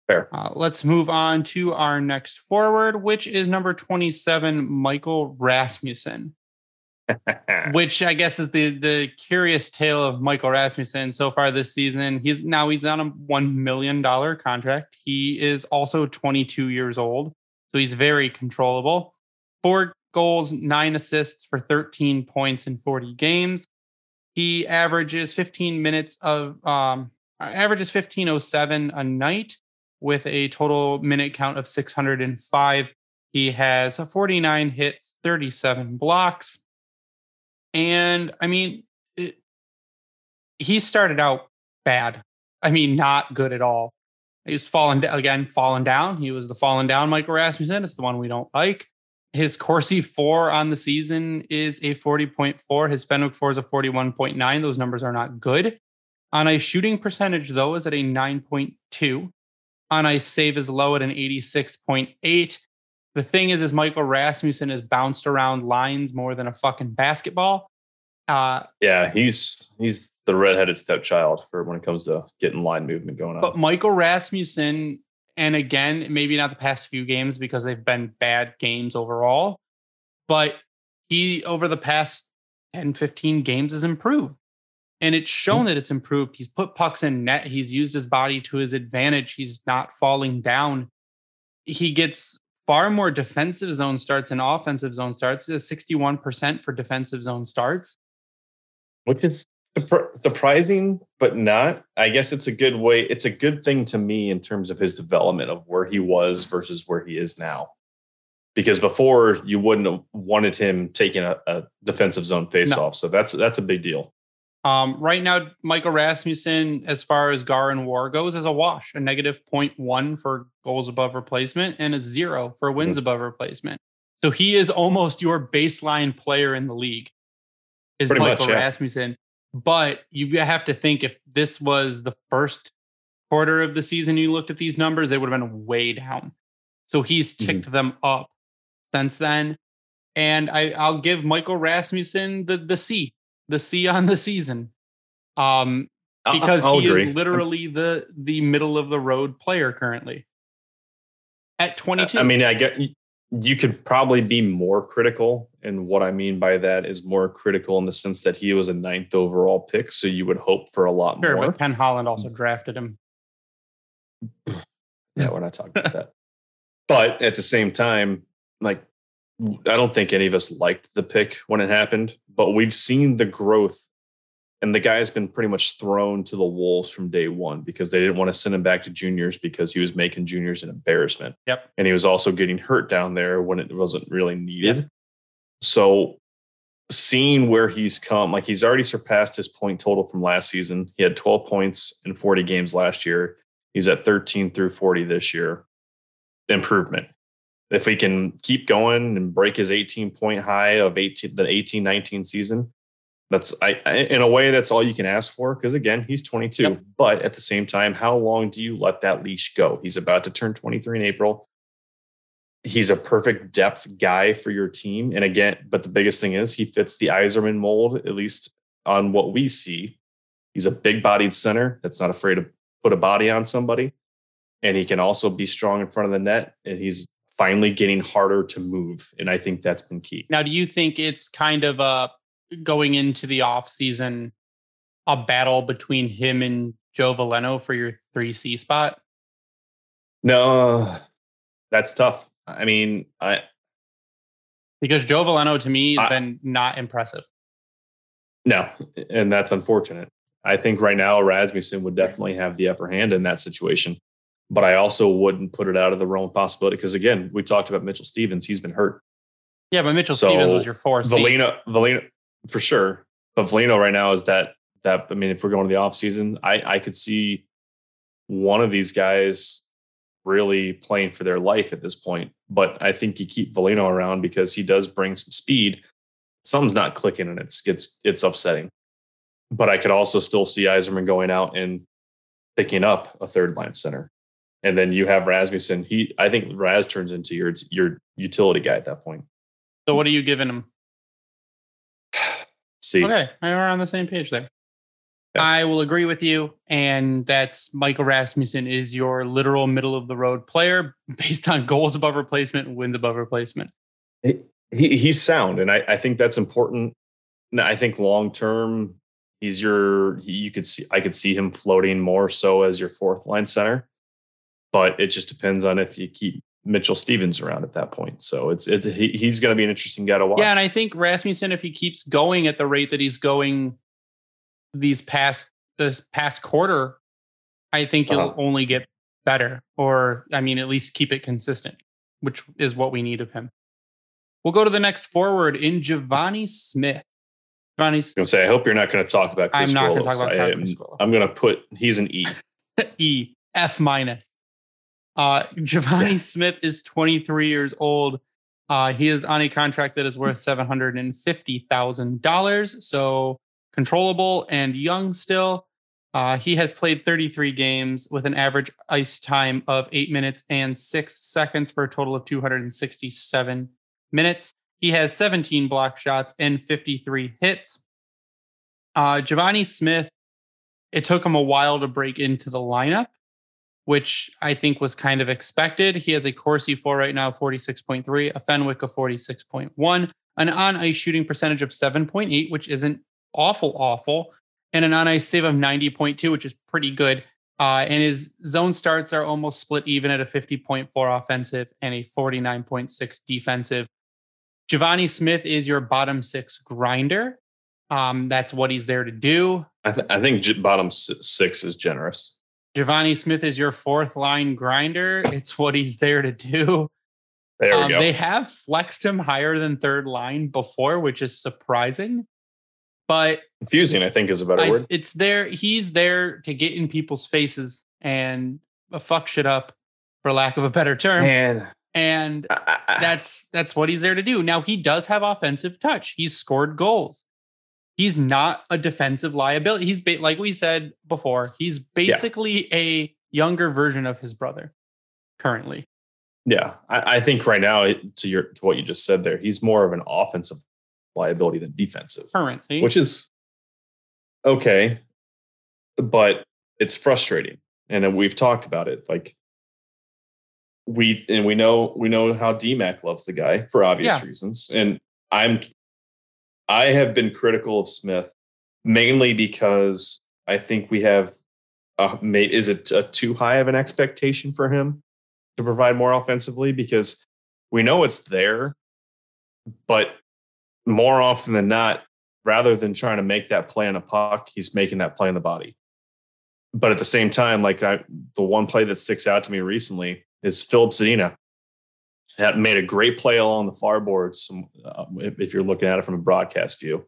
Fair. Uh, let's move on to our next forward, which is number 27, Michael Rasmussen (laughs) which I guess is the the curious tale of Michael Rasmussen so far this season. He's now he's on a one million dollar contract. He is also 22 years old, so he's very controllable. Four goals, nine assists for 13 points in 40 games. He averages 15 minutes of um averages 1507 a night with a total minute count of 605. He has 49 hits, 37 blocks. And I mean, it, he started out bad. I mean, not good at all. He was falling again, falling down. He was the falling down Michael Rasmussen. It's the one we don't like. His Corsi for on the season is a 40.4. His Fenwick for is a 41.9. Those numbers are not good. On a shooting percentage, though, is at a 9.2. On ice save is low at an 86.8. The thing is, is Michael Rasmussen has bounced around lines more than a fucking basketball. Uh, yeah, he's he's the redheaded stepchild for when it comes to getting line movement going on. but Michael Rasmussen, and again, maybe not the past few games because they've been bad games overall, but he over the past 10, 15 games has improved. And it's shown that it's improved. He's put pucks in net. He's used his body to his advantage. He's not falling down. He gets far more defensive zone starts than offensive zone starts. It's 61% for defensive zone starts. which is surprising, but not. I guess it's a good way. It's a good thing to me in terms of his development of where he was versus where he is now. because before you wouldn't have wanted him taking a, a defensive zone face No. off. So that's that's a big deal. Um, right now, Michael Rasmussen, as far as Gar and War goes, is a wash, a negative 0.1 for goals above replacement and a zero for wins above replacement. So he is almost your baseline player in the league, is Pretty much, Michael yeah. Rasmussen. But you have to think if this was the first quarter of the season, you looked at these numbers, they would have been way down. So he's Mm-hmm. ticked them up since then. And I, I'll give Michael Rasmussen the the C, the C on the season. Um, I'll- because I'll he agree. is (laughs) literally the the middle of the road player currently. At 22. I mean, I get you could probably be more critical. And what I mean by that is more critical in the sense that he was a ninth overall pick. So you would hope for a lot sure, more. but Ken Holland also drafted him. Yeah, we're not talking about that. But at the same time, like I don't think any of us liked the pick when it happened, but we've seen the growth. And the guy's been pretty much thrown to the wolves from day one because they didn't want to send him back to juniors because he was making juniors an embarrassment. Yep. And he was also getting hurt down there when it wasn't really needed. So seeing where he's come, like he's already surpassed his point total from last season. He had 12 points in 40 games last year. He's at 13 through 40 this year. Improvement. If we can keep going and break his 18 point high of 18, the 18 19 season, that's I, I in a way that's all you can ask for because again he's 22 Yep. but at the same time how long do you let that leash go? He's about to turn 23 in april. He's a perfect depth guy for your team. And again but the biggest thing is he fits the Yzerman mold at least on what we see. He's a big bodied center that's not afraid to put a body on somebody. And he can also be strong in front of the net and he's finally getting harder to move and i think that's been key Now, do you think it's kind of uh going into the off season a battle between him and Joe Veleno for your 3C spot? No, that's tough. I mean, I Because Joe Veleno to me has I- been not impressive. no, and that's unfortunate. I think right now Rasmussen would definitely have the upper hand in that situation, but I also wouldn't put it out of the realm of possibility because again, we talked about Mitchell Stephens. He's been hurt. Yeah, but Mitchell So, Stephens was your 4C. Veleno, Veleno, for sure. But Veleno right now is that that. I mean, if we're going to the off season, I I could see one of these guys really playing for their life at this point. But I think you keep Veleno around because he does bring some speed. Something's not clicking, and it's it's it's upsetting. But I could also still see Yzerman going out and picking up a third line center. And then you have Rasmussen. He, I think Raz turns into your your utility guy at that point. So what are you giving him? (sighs) See, Okay, we're on the same page there. Yeah. I will agree with you, and that's Michael Rasmussen is your literal middle of the road player (laughs) based on goals above replacement, wins above replacement. he, he he's sound, and I, I think that's important. And I think long term, he's your you could see I could see him floating more so as your fourth line center, but it just depends on if you keep Mitchell Stephens around at that point. So it's it, he, he's going to be an interesting guy to watch. Yeah, and I think Rasmussen, if he keeps going at the rate that he's going these past this past quarter, I think he'll Uh-huh. only get better, or I mean, at least keep it consistent, which is what we need of him. We'll go to the next forward in Givani Smith. Givani I gonna say I hope you're not going to talk about. I'm Chris not gonna talk about I am- I'm going to put he's an E. (laughs) E F minus. Uh, Givani Yeah. Smith is 23 years old. Uh, he is on a contract that is worth seven hundred and fifty thousand dollars, so controllable and young still. Uh, he has played 33 games with an average ice time of eight minutes and six seconds for a total of 267 minutes. He has 17 block shots and 53 hits. Uh, Givani Smith, it took him a while to break into the lineup, which I think was kind of expected. He has a Corsi for right now, 46.3, a Fenwick of 46.1, an on ice shooting percentage of 7.8, which isn't awful, awful, and an on ice save of 90.2, which is pretty good. Uh, and his zone starts are almost split even at a 50.4 offensive and a 49.6 defensive. Givani Smith is your bottom six grinder. Um, that's what he's there to do. I, th- I think bottom six is generous. Givani Smith is your fourth line grinder. It's what he's there to do. There we Um, go. they have flexed him higher than third line before, which is surprising. But Confusing, I think, is a better I, word. it's there. He's there to get in people's faces and uh, fuck shit up, for lack of a better term. Man, And I- I- that's that's what he's there to do. Now he does have offensive touch. He's scored goals. He's not a defensive liability. He's ba- like we said before. He's basically a younger version of his brother currently. yeah, I, I think right now, to your to what you just said there, he's more of an offensive liability than defensive. Currently, which is okay, but it's frustrating. And we've talked about it. Like we and we know we know how DMAC loves the guy for obvious Yeah. reasons. And I'm I have been critical of Smith mainly because I think we have may, is it a too high of an expectation for him to provide more offensively because we know it's there, but more often than not, rather than trying to make that play on a puck, he's making that play in the body. But at the same time, like I, the one play that sticks out to me recently is Filip Zadina. That made a great play along the far boards. uh, if you're looking at it from a broadcast view,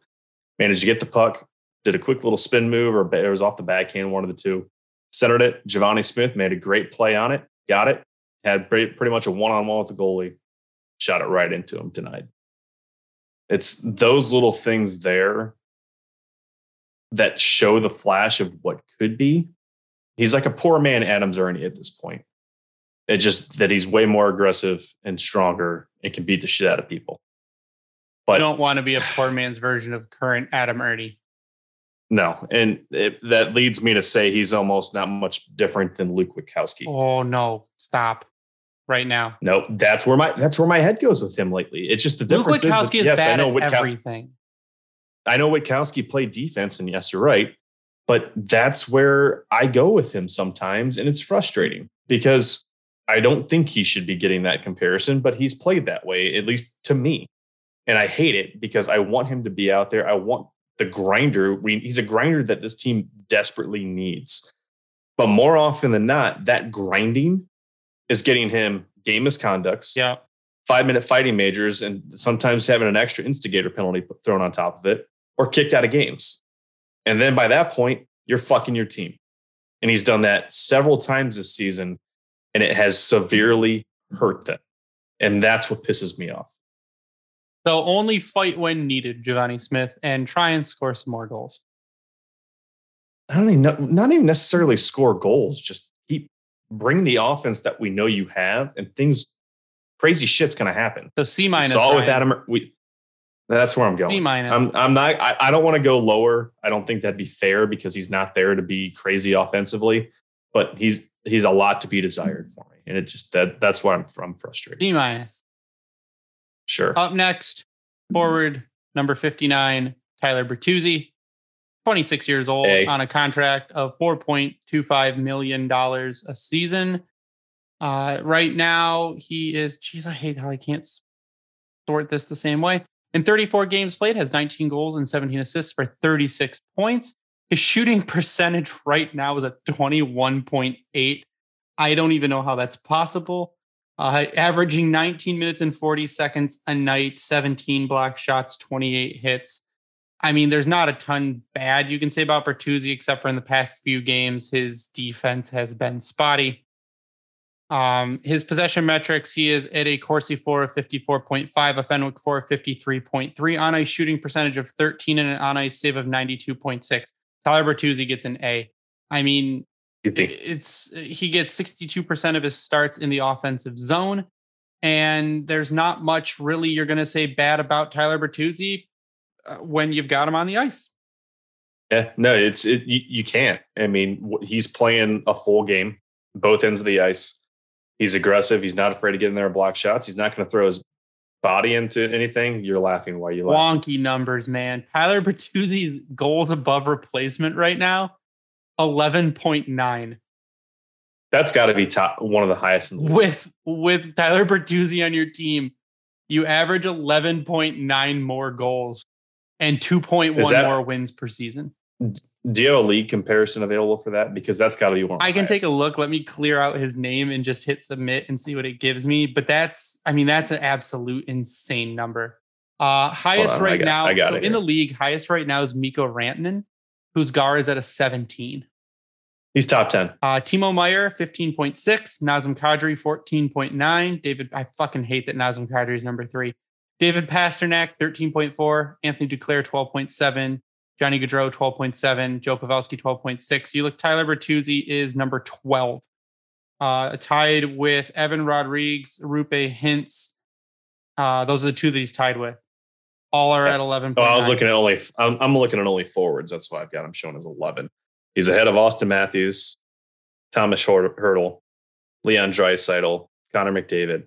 managed to get the puck, did a quick little spin move, or it was off the backhand, one of the two. Centered it. Givani Smith made a great play on it, got it, had pretty, pretty much a one on one with the goalie, shot it right into him, denied it's those little things there that show the flash of what could be. He's like a poor man Adams Erne at this point. It's just that he's way more aggressive and stronger and can beat the shit out of people. I But don't want to be a poor man's version of current Adam Erne. no, and it, that leads me to say he's almost not much different than Luke Witkowski. Oh no, stop right now. No, that's where my that's where my head goes with him lately. It's just the Luke difference. is that- Witkowski is yes, I bad know at Witkow- everything. I know Witkowski played defense, and yes, you're right. But that's where I go with him sometimes. And it's frustrating because I don't think he should be getting that comparison, but he's played that way, at least to me. And I hate it because I want him to be out there. I want the grinder. We, he's a grinder that this team desperately needs. But more often than not, that grinding is getting him game misconducts Yeah. five minute fighting majors and sometimes having an extra instigator penalty thrown on top of it or kicked out of games. And then by that point, you're fucking your team. And he's done that several times this season and it has severely hurt them. And that's what pisses me off. So only fight when needed, Givani Smith, and try and score some more goals. I don't even know, not even necessarily score goals, just keep bring the offense that we know you have and things crazy shit's gonna happen. So C minus. saw it with Adam. We that's where I'm going. C minus. I'm I'm not I, I don't want to go lower. I don't think that'd be fair because he's not there to be crazy offensively, but he's he's a lot to be desired for me. And it just that that's why I'm I'm frustrated. D minus. Sure. Up next, forward number 59, Tyler Bertuzzi, 26 years old on a contract of $4.25 million a season. Uh, right now, he is, geez, I hate how I can't sort this the same way. In 34 games played, has 19 goals and 17 assists for 36 points. His shooting percentage right now is at 21.8. I don't even know how that's possible. Uh, averaging 19 minutes and 40 seconds a night, 17 block shots, 28 hits. I mean, there's not a ton bad you can say about Bertuzzi, except for in the past few games, his defense has been spotty. Um, his possession metrics, he is at a Corsi for of 54.5, a Fenwick for of 53.3, on ice shooting percentage of 13, and an on ice save of 92.6. Tyler Bertuzzi gets an A. I mean, it's he gets 62% of his starts in the offensive zone and there's not much really you're going to say bad about Tyler Bertuzzi uh, when you've got him on the ice. Yeah, no, it's it, you, you can't. I mean, he's playing a full game, both ends of the ice. He's aggressive. He's not afraid to get in there and block shots. He's not going to throw his body into anything. You're laughing while you laugh. Wonky numbers, man. Tyler Bertuzzi's goals above replacement right now 11.9 That's got to be top one of the highest in the with with Tyler Bertuzzi on your team. You average 11.9 more goals and 2.1 that- more wins per season. Do you have a league comparison available for that? Because that's got to be one. I can take a look. Let me clear out his name and just hit submit and see what it gives me. But that's, I mean, that's an absolute insane number. Uh, highest on, right got- now. I got so in the league, highest right now is Mikko Rantanen, whose GAR is at a 17. He's top ten. Uh, Timo Meier, 15.6. Nazem Kadri, 14.9. David, I fucking hate that Nazem Kadri is number three. David Pastrnak, 13.4. Anthony Duclair, 12.7. Johnny Gaudreau, 12.7. Joe Pavelski, 12.6. You look, Tyler Bertuzzi is number 12. Uh, tied with Evan Rodrigues, Roope Hintz. Uh, those are the two that he's tied with. All are at 11. Oh, I was looking at only. I'm, I'm looking at only forwards. That's why I've got him shown as 11. He's ahead of Auston Matthews, Tomas Hertl, Leon Draisaitl, Connor McDavid.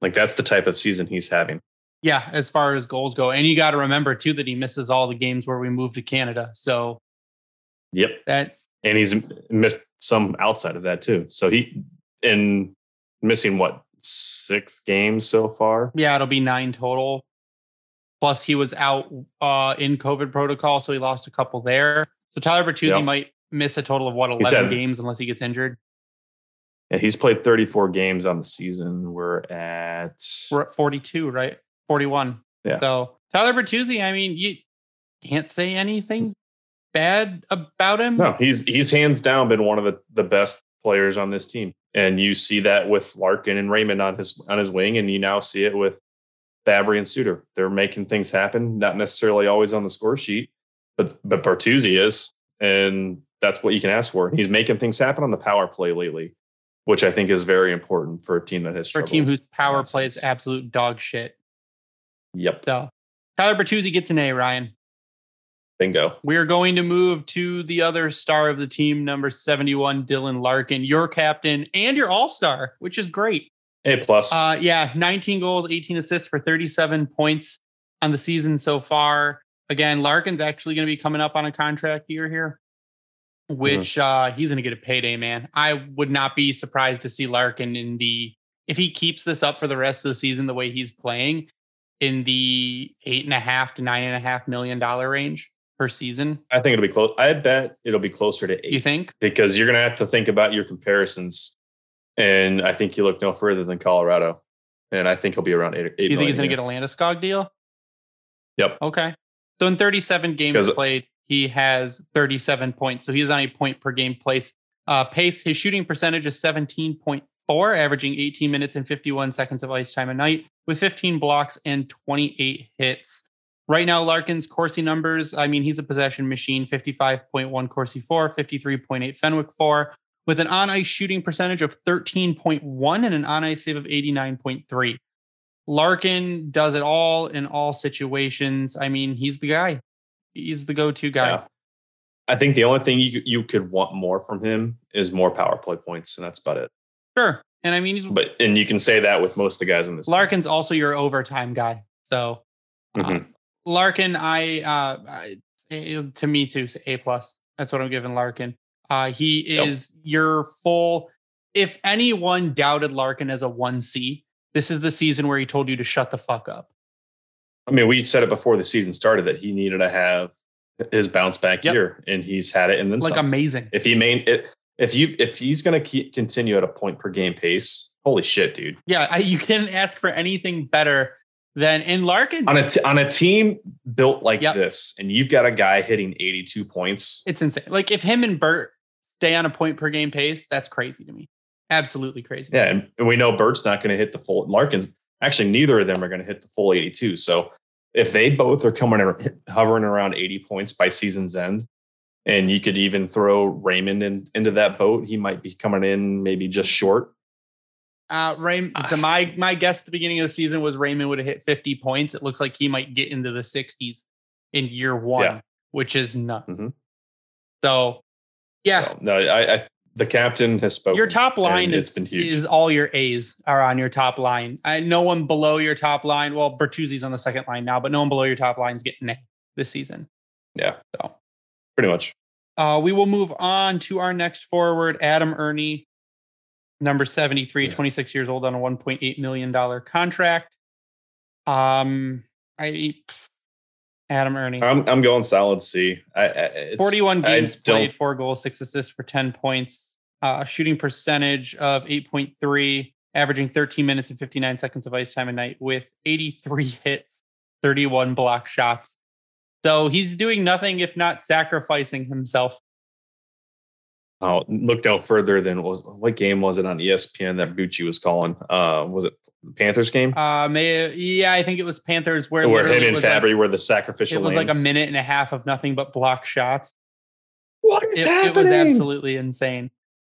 Like that's the type of season he's having. Yeah, as far as goals go. And you got to remember, too, that he misses all the games where we moved to Canada. So Yep, that's and he's missed some outside of that too. So he in missing what six games so far. Yeah, it'll be nine total. Plus, he was out uh, in COVID protocol, so he lost a couple there. So Tyler Bertuzzi Yep. might miss a total of what eleven said- games unless he gets injured. Yeah, he's played 34 games on the season. We're at We're at forty-two, right? Forty-one. Yeah. So Tyler Bertuzzi, I mean, you can't say anything bad about him. No, he's he's hands down been one of the, the best players on this team. And you see that with Larkin and Raymond on his on his wing, and you now see it with Fabbri and Suter. They're making things happen, not necessarily always on the score sheet, but but Bertuzzi is, and that's what you can ask for. He's making things happen on the power play lately, which I think is very important for a team that has for a team whose power play is absolute dog shit. Yep, So Tyler Bertuzzi gets an A, Ryan. bingo. We're going to move to the other star of the team, number 71, Dylan Larkin, your captain and your all star, which is great. A plus. Uh, yeah, 19 goals, 18 assists for 37 points on the season so far. Again, Larkin's actually going to be coming up on a contract year here, which uh, he's going to get a payday, man. I would not be surprised to see Larkin in the, if he keeps this up for the rest of the season the way he's playing, in the eight and a half to nine and a half million dollar range per season. I think it'll be close. I bet it'll be closer to eight. You think? because you're going to have to think about your comparisons. And I think you look no further than Colorado. And I think he'll be around eight. eight you think he's going to get a Landeskog deal? Yep. Okay. So in 37 games played, he has 37 points. So he's on a point per game place uh, pace. His shooting percentage is 17.4, averaging 18 minutes and 51 seconds of ice time a night, with 15 blocks and 28 hits. Right now, Larkin's Corsi numbers, I mean, he's a possession machine 55.1 Corsi for, 53.8 Fenwick for, with an on ice shooting percentage of 13.1 and an on ice save of 89.3. Larkin does it all in all situations. I mean, he's the guy. He's the go-to guy. Yeah. I think the only thing you you could want more from him is more power play points, and that's about it. Sure. And I mean, he's But and you can say that with most of the guys on this. team. Larkin's also your overtime guy. So uh, Mhm. Larkin, I, uh, I eh, to me too, A plus. That's what I'm giving Larkin. Uh, he Yep. is your full. If anyone doubted Larkin as a one C, this is the season where he told you to shut the fuck up. I mean, we said it before the season started that he needed to have his bounce back Yep. year, and he's had it. And then Like some. amazing. if he main it, if you if he's going to keep continue at a point per game pace, holy shit, dude! Yeah, I, you can't ask for anything better than in Larkin. on a t- on a team built like Yep. this, and you've got a guy hitting 82 points. It's insane. Like if him and Bert stay on a point per game pace, that's crazy to me. Absolutely crazy. Yeah, and, and we know Bert's not going to hit the full. Larkin's actually neither of them are going to hit the full 82. So if they both are coming hovering around 80 points by season's end, and you could even throw Raymond in, into that boat, he might be coming in maybe just short. Uh, Ray, so my my guess at the beginning of the season was Raymond would have hit 50 points. It looks like he might get into the 60s in year one, Yeah. which is nuts. Mhm. So, yeah, So, no, I, I the captain has spoken. your top line is it's been huge. is all your A's are on your top line. I, no one below your top line. Well, Bertuzzi's on the second line now, but no one below your top line is getting A this season. yeah, So. Pretty much. Uh, we will move on to our next forward, Adam Erne, number 73, Yeah. 26 years old on a $1.8 million contract. Um, I Adam Erne. I'm I'm going solid C. I, I, it's- 41 I games don't- played, four goals, six assists for 10 points, uh, shooting percentage of 8.3, averaging 13 minutes and 59 seconds of ice time a night with 83 (laughs) hits, 31 block shots. So he's doing nothing if not sacrificing himself. Oh, look no further than was what game was it on ESPN that Bucci was calling? Uh, was it the Panthers game Uh, may, yeah, I think it was Panthers where, where him and was, like, Fabbri were the sacrificial? it was like a minute and a half of nothing but block shots. What is it, happening? it was absolutely insane.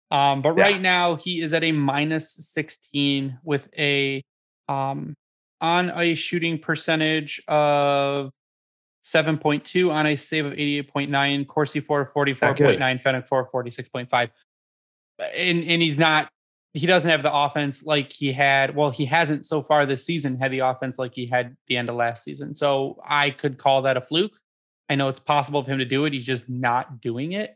Um, but Yeah. right now he is at a minus 16 with a um on a shooting percentage of 7.2 on a save of 88.9, Corsi for 44.9, Fenwick for 46.5. And and he's not he doesn't have the offense like he had. Well, he hasn't so far this season had the offense like he had the end of last season. So I could call that a fluke. I know it's possible for him to do it. He's just not doing it.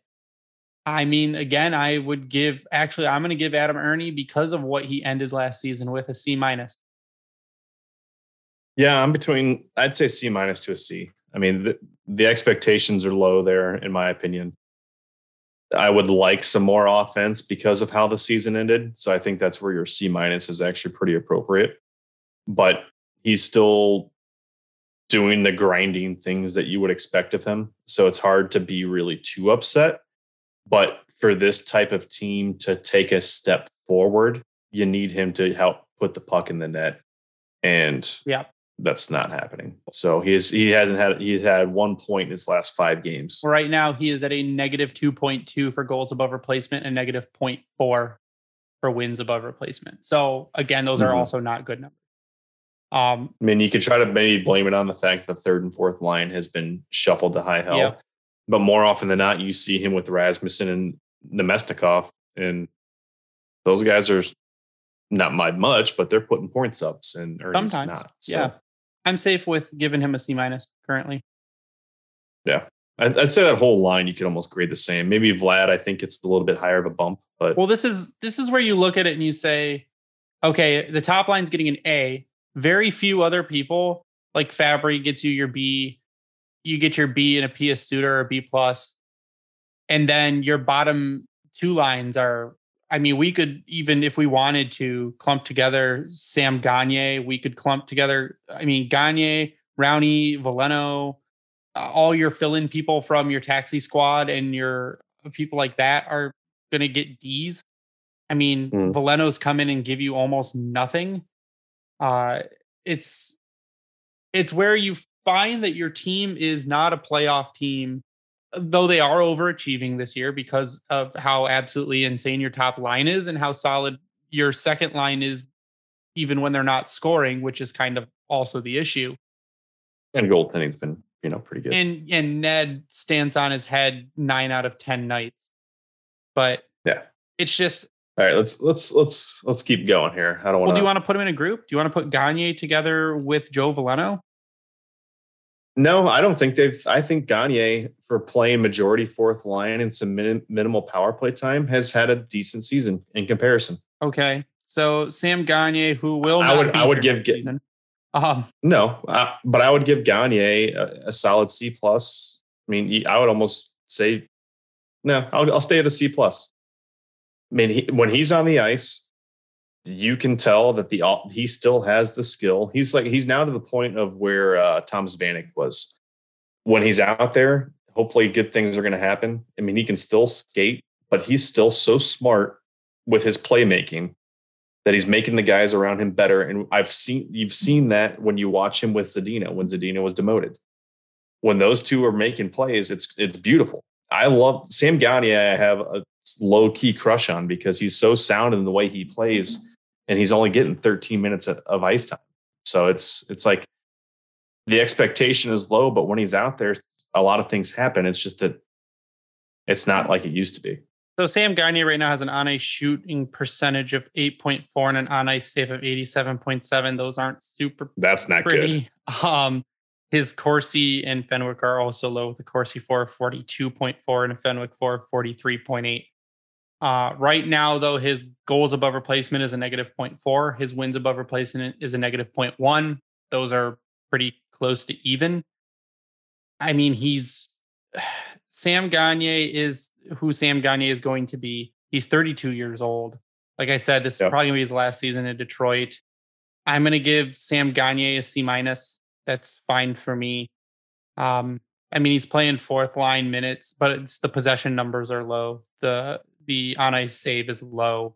I mean, again, I would give actually, I'm going to give Adam Erne because of what he ended last season with a C minus. Yeah, I'm between. I'd say C minus to a C. I mean, the, the expectations are low there, in my opinion. I would like some more offense because of how the season ended. So I think that's where your C minus is actually pretty appropriate. But he's still doing the grinding things that you would expect of him. So it's hard to be really too upset. But for this type of team to take a step forward, you need him to help put the puck in the net. And Yeah. That's not happening. So he he's he hasn't had he's had one point in his last five games. Right now, he is at a negative 2.2 for goals above replacement and negative 0.4 for wins above replacement. So again, those are Mhm. also not good numbers. Um, I mean, you could try to maybe blame it on the fact that the third and fourth line has been shuffled to high hell. Yeah. But more often than not, you see him with Rasmussen and Namestnikov, and those guys are not by much, but they're putting points ups, and Erne's Sometimes, not. So, yeah. I'm safe with giving him a C minus currently. Yeah. I'd, I'd say that whole line you could almost grade the same. Maybe Vlad, I think it's a little bit higher of a bump, but Well, this is this is where you look at it and you say, okay, the top line's getting an A. Very few other people like Fabbri gets you your B. You get your B in a Pius Suter or B plus, and then your bottom two lines are. I mean, we could even if we wanted to clump together Sam Gagne. We could clump together. I mean, Gagne, Rowney, Veleno, uh, all your fill-in people from your taxi squad and your people like that are going to get D's. I mean, Mm. Veleno's come in and give you almost nothing. Uh, it's it's where you find that your team is not a playoff team, though they are overachieving this year because of how absolutely insane your top line is and how solid your second line is, even when they're not scoring, which is kind of also the issue. and goaltending's been you know pretty good. And and Ned stands on his head nine out of ten nights, but Yeah. it's just All right, let's let's let's let's keep going here. I don't Well, do you want to put him in a group? Do you want to put Gagne together with Joe Veleno? No, I don't think they've. I think Gagne for playing majority fourth line and some minim, minimal power play time has had a decent season in comparison. Okay, so Sam Gagne, who will I would- I would give season. Um, No, uh, but I would give Gagne a, a solid C plus. I mean, I would almost say, no, I'll, I'll stay at a C plus. I mean, he, when he's on the ice, you can tell that the he still has the skill. He's like he's now to the point of where uh, Thomas Vanek was when he's out there. Hopefully, good things are going to happen. I mean, he can still skate, but he's still so smart with his playmaking that he's making the guys around him better. And I've seen you've seen that when you watch him with Zadina when Zadina was demoted. When those two are making plays, it's it's beautiful. I love Sam Gagne. I have a low key crush on because he's so sound in the way he plays, and he's only getting 13 minutes of, ice time. So it's it's like the expectation is low, but when he's out there, a lot of things happen. It's just that it's not like it used to be. so Sam Gagne right now has an on ice shooting percentage of 8.4 and an on ice save of 87.7. Those aren't super That's not good. Um, his Corsi and Fenwick are also low with the Corsi for 42.4 and a Fenwick for 43.8. Uh, right now, though, his goals above replacement is a negative 0.4. His wins above replacement is a negative 0.1. Those are pretty close to even. I mean, he's (sighs) Sam Gagne is who Sam Gagne is going to be. He's 32 years old. Like I said, this is probably gonna be his last season in Detroit. I'm gonna give Sam Gagne a C minus. That's fine for me. Um, I mean, he's playing fourth line minutes, but it's the possession numbers are low. The the on ice save is low.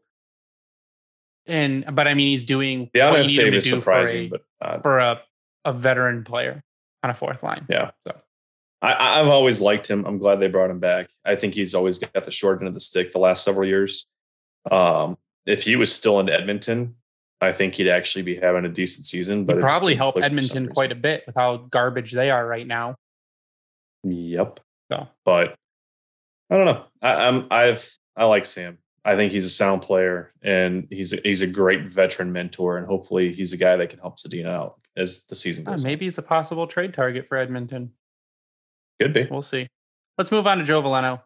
And but I mean, he's doing The what honest you save to is surprising, for a, but uh, for a, a veteran player on a fourth line. yeah. So. I- I've always liked him. I'm glad they brought him back. I think he's always got the short end of the stick the last several years. Um, if he was still in Edmonton, I think he'd actually be having a decent season. But probably help click for some Edmonton quite a bit with how garbage they are right now. Yep. So But I don't know. I, I'm I've I like Sam. I think he's a sound player and he's a, he's a great veteran mentor, and hopefully he's a guy that can help Zadina out as the season uh, goes. on. maybe he's a possible trade target for Edmonton. Could be. We'll see. Let's move on to Joe Veleno.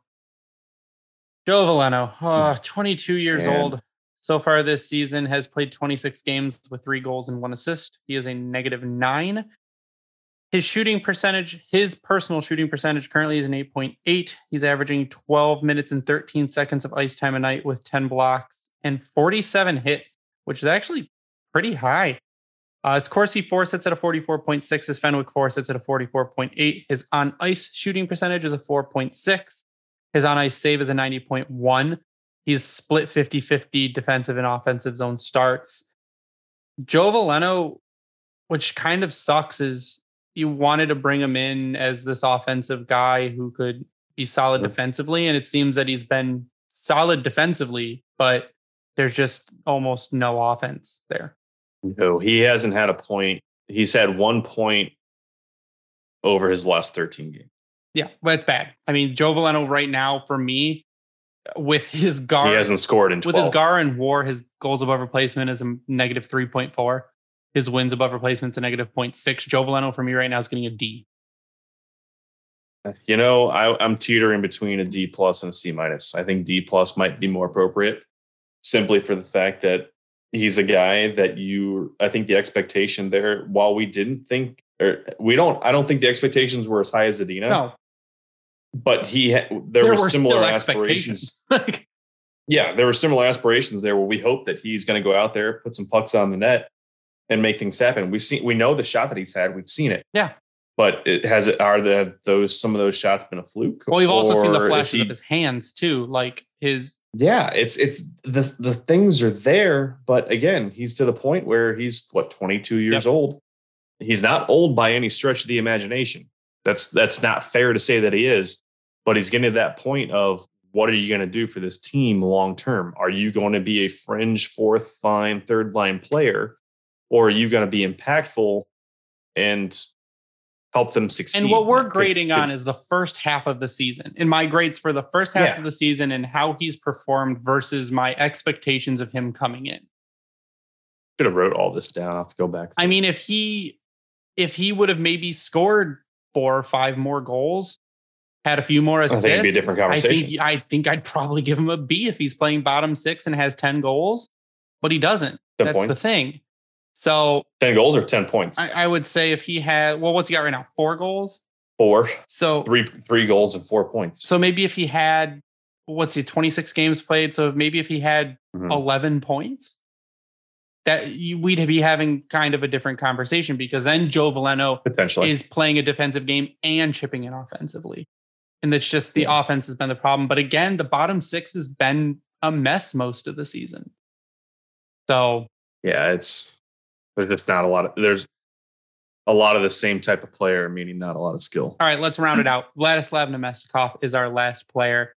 Joe Veleno, oh, 22 years Man. old. So far this season has played 26 games with three goals and one assist. He is a negative nine. His shooting percentage, his personal shooting percentage currently is an 8.8. He's averaging 12 minutes and 13 seconds of ice time a night with 10 blocks and 47 hits, which is actually pretty high. Uh, his Corsi for sits at a 44.6. His Fenwick for sits at a 44.8. His on ice shooting percentage is a 4.6. His on ice save is a 90.1. He's split 50 50 defensive and offensive zone starts. Joe Veleno, which kind of sucks, is you wanted to bring him in as this offensive guy who could be solid Sure. defensively. And it seems that he's been solid defensively, but there's just almost no offense there. No, he hasn't had a point. He's had one point over his last 13 games. Yeah, but it's bad. I mean, Joe Veleno right now for me, with his guard, He hasn't scored in 12. with his Gar and War, his goals above replacement is a negative three point four. His wins above replacement is a negative 0.6. Joe Veleno for me right now is getting a D. You know, I, I'm teetering between a D plus and a C minus. I think D plus might be more appropriate, simply for the fact that he's a guy that you. I think the expectation there, while we didn't think, or we don't, I don't think the expectations were as high as Zadina. No, but he there, there were were similar aspirations. (laughs) Yeah, there were similar aspirations there where we hope that he's going to go out there, put some pucks on the net, and make things happen. We've seen, we know the shot that he's had. We've seen it. Yeah. But it has it are the those some of those shots been a fluke? well, we've also seen the flashes he- of his hands too. Like his Yeah, it's it's the the things are there, but again, he's to the point where he's what 22 years old. He's not old by any stretch of the imagination. That's that's not fair to say that he is, but he's getting to that point of what are you going to do for this team long term? Are you going to be a fringe fourth line, third line player, or are you going to be impactful and help them succeed? and what we're grading could- on is the first half of the season. And my grades for the first half Yeah. of the season and how he's performed versus my expectations of him coming in. should have wrote all this down. I'll have to go back. I mean, if he if he would have maybe scored four or five more goals, had a few more assists, think it'd be a different I think I think I'd probably give him a B if he's playing bottom six and has ten goals, but he doesn't. 10 That's the thing. So 10 goals or 10 points? I, I would say if he had well, what's he got right now? Four goals. Four, So three, three goals and four points. so maybe if he had what's he 26 games played, so maybe if he had Mhm. 11 points, that you, we'd be having kind of a different conversation because then Joe Veleno Potentially. is playing a defensive game and chipping in offensively. And it's just the Yeah. offense has been the problem. But again, the bottom six has been a mess most of the season. So yeah, it's there's just not a lot of there's a lot of the same type of player, meaning not a lot of skill. all right, let's round it (clears throat) out. Vladislav Namestnikov is our last player.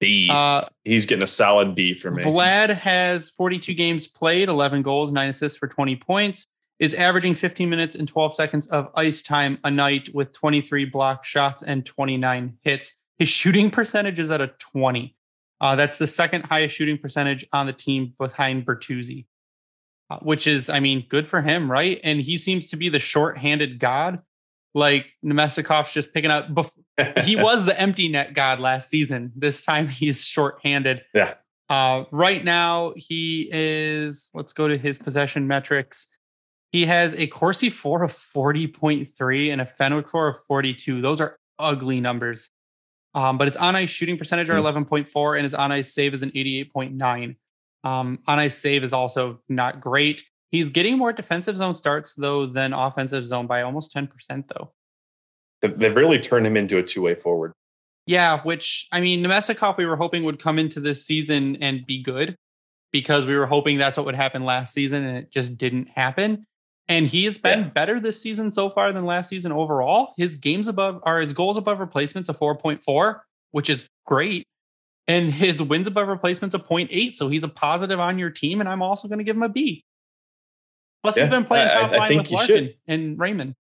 B. Uh, He's getting a solid B for me. Vlad has 42 games played, 11 goals, nine assists for 20 points, is averaging 15 minutes and 12 seconds of ice time a night with 23 block shots and 29 hits. His shooting percentage is at a 20. Uh, that's the second highest shooting percentage on the team behind Bertuzzi, which is, I mean, good for him, right? And he seems to be the short-handed god. Like Namestnikov's just picking up. (laughs) He was the empty net god last season. This time (laughs) he's short-handed. Yeah. Uh, right now he is. Let's go to his possession metrics. He has a Corsi for of 40.3 and a Fenwick for of 42. Those are ugly numbers. Um, but his on ice shooting percentage are Hmm. 11.4 and his on ice save is an 88.9. Um, on ice save is also not great. He's getting more defensive zone starts though than offensive zone by almost 10% though. They- They've really turned him into a two way forward. Yeah, which I mean, Namestnikov, we were hoping would come into this season and be good because we were hoping that's what would happen last season, and it just didn't happen. And he has been Yeah. better this season so far than last season overall. His games above are his goals above replacements of 4.4, which is great. And his wins above replacements of 0.8. So he's a positive on your team. And I'm also going to give him a B. Plus, he's been playing top I line think with Larkin should. and Raymond.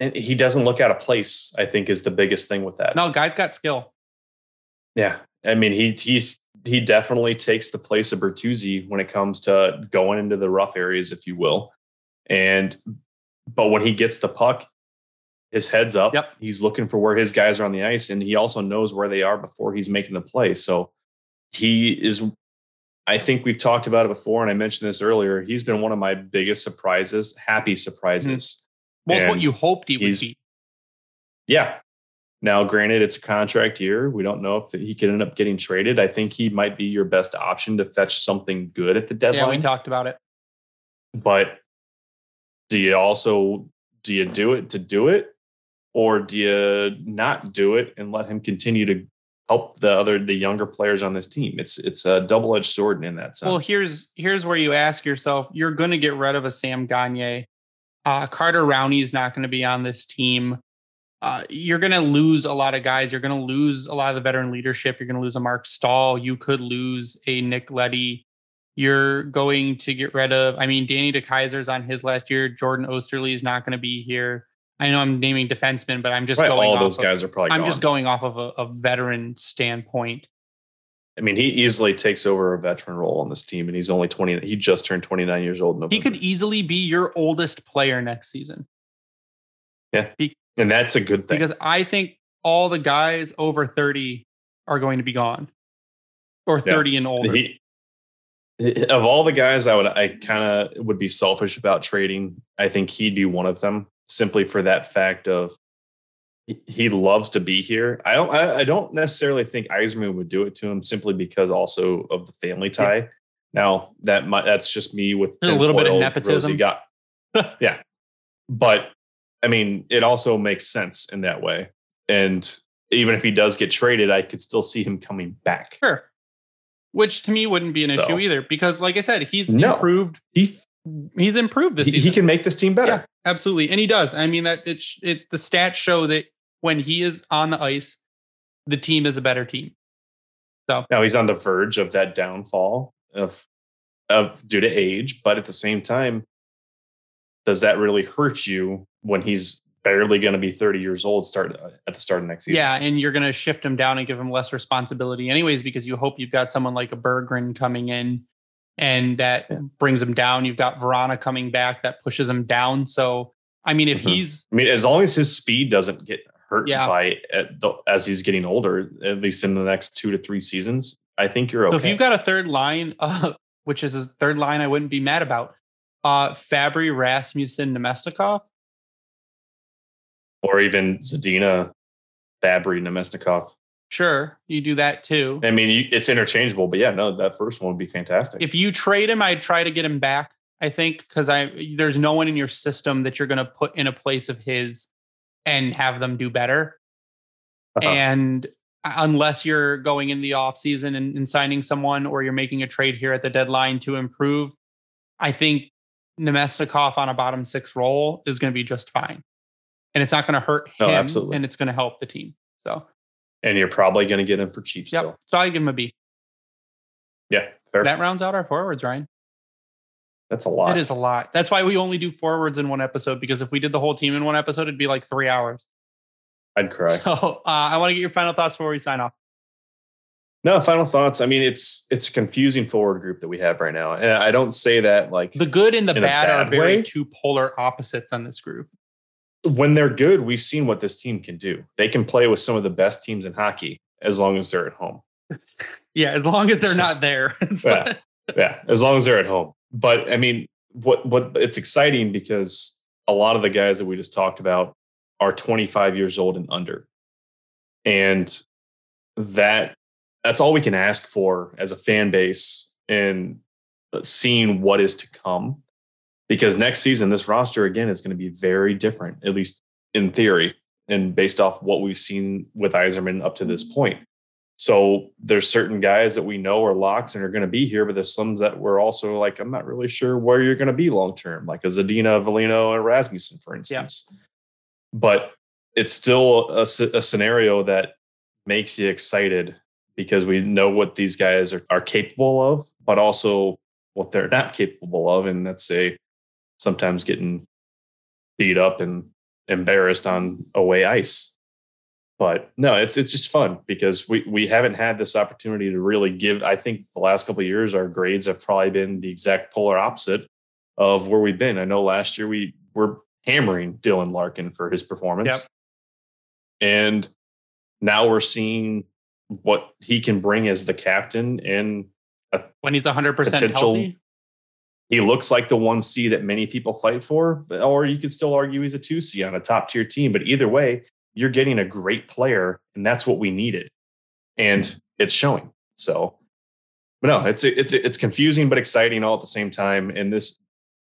And he doesn't look out of place, I think, is the biggest thing with that. No, guy's got skill. Yeah. I mean, he he's he definitely takes the place of Bertuzzi when it comes to going into the rough areas, if you will. And but when he gets the puck, his head's up. Yep. He's looking for where his guys are on the ice, and he also knows where they are before he's making the play. So he is. I think we've talked about it before, and I mentioned this earlier. He's been one of my biggest surprises, happy surprises. Hmm. Well, it's what you hoped he would be. Yeah. Now, granted, it's a contract year. We don't know if he could end up getting traded. I think he might be your best option to fetch something good at the deadline. Yeah, we talked about it. but do you also do you do it to do it, or do you not do it and let him continue to help the other the younger players on this team? It's it's a double edged sword in that sense. Well, here's here's where you ask yourself: You're going to get rid of a Sam Gagner. Uh, Carter Rowney is not going to be on this team. Uh, you're going to lose a lot of guys. You're going to lose a lot of the veteran leadership. You're going to lose a Marc Staal. You could lose a Nick Leddy. You're going to get rid of. I mean, Danny DeKeyser's on his last year. Jordan Oesterle is not going to be here. I know I'm naming defensemen, but I'm just Right, going. all off those of- guys are probably. I'm gone. just going off of a, a veteran standpoint. I mean, he easily takes over a veteran role on this team, and he's only twenty. He just turned twenty nine years old. He could easily be your oldest player next season. Yeah. And that's a good thing. because I think all the guys over 30 are going to be gone or Yeah. 30 and older. He, of all the guys, I would I kind of would be selfish about trading. I think he'd be one of them, simply for that fact of he- loves to be here. I don't I, I don't necessarily think Yzerman would do it to him simply because also of the family tie. Now that might that's just me with a little bit of nepotism. got (laughs) yeah, but I mean it also makes sense in that way. And even if he does get traded, I could still see him coming back. sure. Which to me wouldn't be an issue either because like I said, he's No. improved. He He's improved this he, season. he can make this team better. Yeah, absolutely. And he does. I mean that it's it the stats show that when he is on the ice, the team is a better team. So Now he's on the verge of that downfall of of due to age, but at the same time, does that really hurt you when he's barely going to be 30 years old start uh, at the start of next season? Yeah, and you're going to shift him down and give him less responsibility, anyways, because you hope you've got someone like a Berggren coming in, and that Yeah. brings him down. You've got Vrana coming back that pushes him down. So, I mean, if Mhm. he's I mean, as long as his speed doesn't get hurt Yeah. by the, as he's getting older, at least in the next two to three seasons, I think you're okay. so if you've got a third line, (laughs) uh, which is a third line, I wouldn't be mad about. Uh, Fabbri, Rasmussen, Namestnikov. or even Zadina, Fabbri, Namestnikov. Sure, you do that too. I mean, you, it's interchangeable, but yeah, no, that first one would be fantastic. if you trade him, I'd try to get him back. I think because I there's no one in your system that you're going to put in a place of his and have them do better. Uh-huh. And unless you're going in the off season and, and signing someone, or you're making a trade here at the deadline to improve, I think Namestnikov on a bottom six role is going to be just fine, and it's not going to hurt him, No, absolutely. and it's going to help the team. So and you're probably going to get him for cheap yep, still. so I give him a B. Yeah, fair. That rounds out our forwards, Ryan. That's a lot. It is a lot. That's why we only do forwards in one episode because if we did the whole team in one episode, it'd be like three hours. I'd cry. So uh, I want to get your final thoughts before we sign off. No, final thoughts. I mean, it's it's a confusing forward group that we have right now, and I don't say that like The good and the a bad, are bad very way? two polar opposites on this group. When they're good, we've seen what this team can do. They can play with some of the best teams in hockey as long as they're at home. (laughs) Yeah, as long as they're not there. (laughs) Yeah. (laughs) Yeah, as long as they're at home. But I mean, what what it's exciting because a lot of the guys that we just talked about are 25 years old and under. And that that's all we can ask for as a fan base and seeing what is to come. Because next season, this roster again is going to be very different, at least in theory, and based off what we've seen with Yzerman up to this mm-hmm. point. So there's certain guys that we know are locks and are going to be here, but there's some that we're also like, I'm not really sure where you're going to be long term, like a Zadina, Veleno, and Rasmussen, for instance. Yeah. But it's still a, a, scenario that makes you excited because we know what these guys are, are capable of, but also what they're not capable of. And that's a sometimes getting beat up and embarrassed on away ice. But no, it's it's just fun because we we haven't had this opportunity to really give. I think the last couple of years, our grades have probably been the exact polar opposite of where we've been. I know last year we were hammering Dylan Larkin for his performance, yep. and now we're seeing what he can bring as the captain and when he's 100 percent healthy. He looks like the one C that many people fight for, or you could still argue he's a two C on a top tier team. But either way, you're getting a great player, and that's what we needed, and it's showing. So, but no, it's it's it's confusing but exciting all at the same time. And this,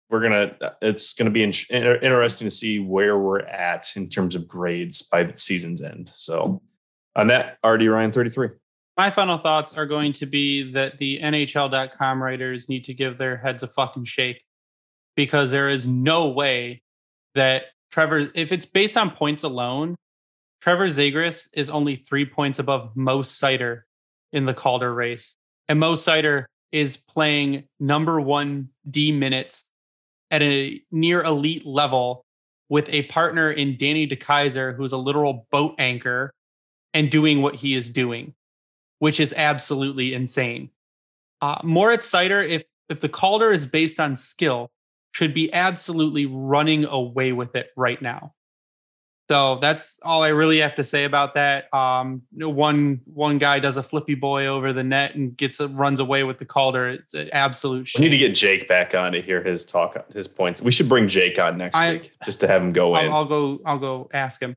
we're gonna, it's gonna be interesting to see where we're at in terms of grades by the season's end. So, on that, RD Ryan thirty three. My final thoughts are going to be that the NHL.com writers need to give their heads a fucking shake because there is no way that Trevor, if it's based on points alone, Trevor Zegras is only three points above Mo Seider in the Calder race. And Mo Seider is playing number one D minutes at a near elite level with a partner in Danny DeKeyser, who's a literal boat anchor and doing what he is doing, which is absolutely insane. Uh, Moritz Seider, if if the Calder is based on skill, should be absolutely running away with it right now. So that's all I really have to say about that. Um, one one guy does a flippy boy over the net and gets a, runs away with the Calder. It's an absolute. Shame. We need to get Jake back on to hear his talk, his points. We should bring Jake on next I, week just to have him go I'll, in. I'll go. I'll go ask him.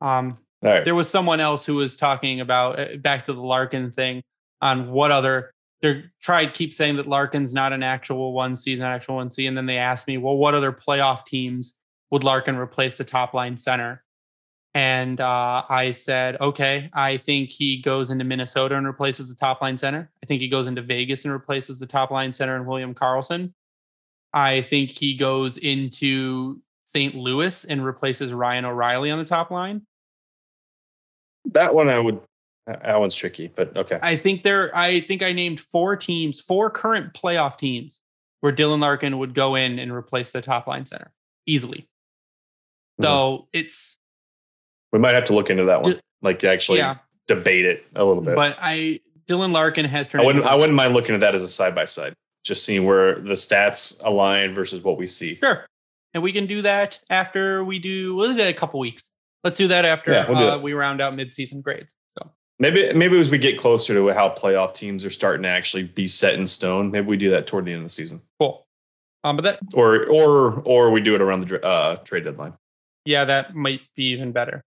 Um, right. There was someone else who was talking about uh, back to the Larkin thing on what other they tried keep saying that Larkin's not an actual one C, not actual one C, and then they asked me, well, what other playoff teams would Larkin replace the top line center? And uh, I said, okay, I think he goes into Minnesota and replaces the top line center. I think he goes into Vegas and replaces the top line center and William Karlsson. I think he goes into St. Louis and replaces Ryan O'Reilly on the top line. That one I would. That one's tricky, but okay. I think there. I think I named four teams, four current playoff teams, where Dylan Larkin would go in and replace the top line center easily. So mm-hmm. it's we might have to look into that one. D- like actually yeah. debate it a little bit. But I Dylan Larkin has turned. I wouldn't. I wouldn't mind looking at that as a side by side, just seeing where the stats align versus what we see. Sure, and we can do that after we do. We'll do that a couple weeks. Let's do that after yeah, we'll uh, we round out midseason grades. So maybe maybe as we get closer to how playoff teams are starting to actually be set in stone, maybe we do that toward the end of the season. Cool. Um, but that or or or we do it around the uh, trade deadline. Yeah, that might be even better.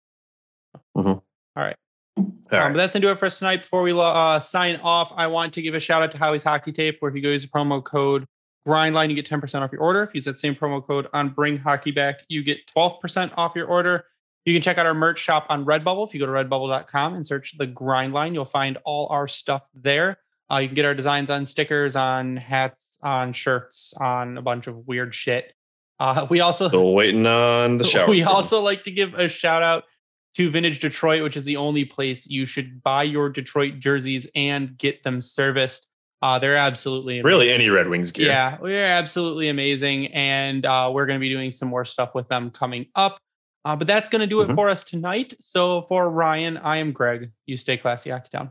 Mm-hmm. All right. All um, right. But that's gonna do it for us tonight. Before we uh, sign off, I want to give a shout out to Howie's Hockey Tape, where if you go use the promo code Grindline, you get 10% off your order. If you use that same promo code on Bring Hockey Back, you get 12% off your order. You can check out our merch shop on Redbubble. If you go to redbubble.com and search the Grindline, you'll find all our stuff there. Uh, you can get our designs on stickers, on hats, on shirts, on a bunch of weird shit. Uh, we also still waiting on the (laughs) shower. We also like to give a shout out to Vintage Detroit, which is the only place you should buy your Detroit jerseys and get them serviced. Uh, they're absolutely amazing. really any Red Wings gear. Yeah, we're absolutely amazing, and uh, we're going to be doing some more stuff with them coming up. Uh, but that's going to do it mm-hmm. for us tonight. So for Ryan, I am Greg. You stay classy, Hockeytown.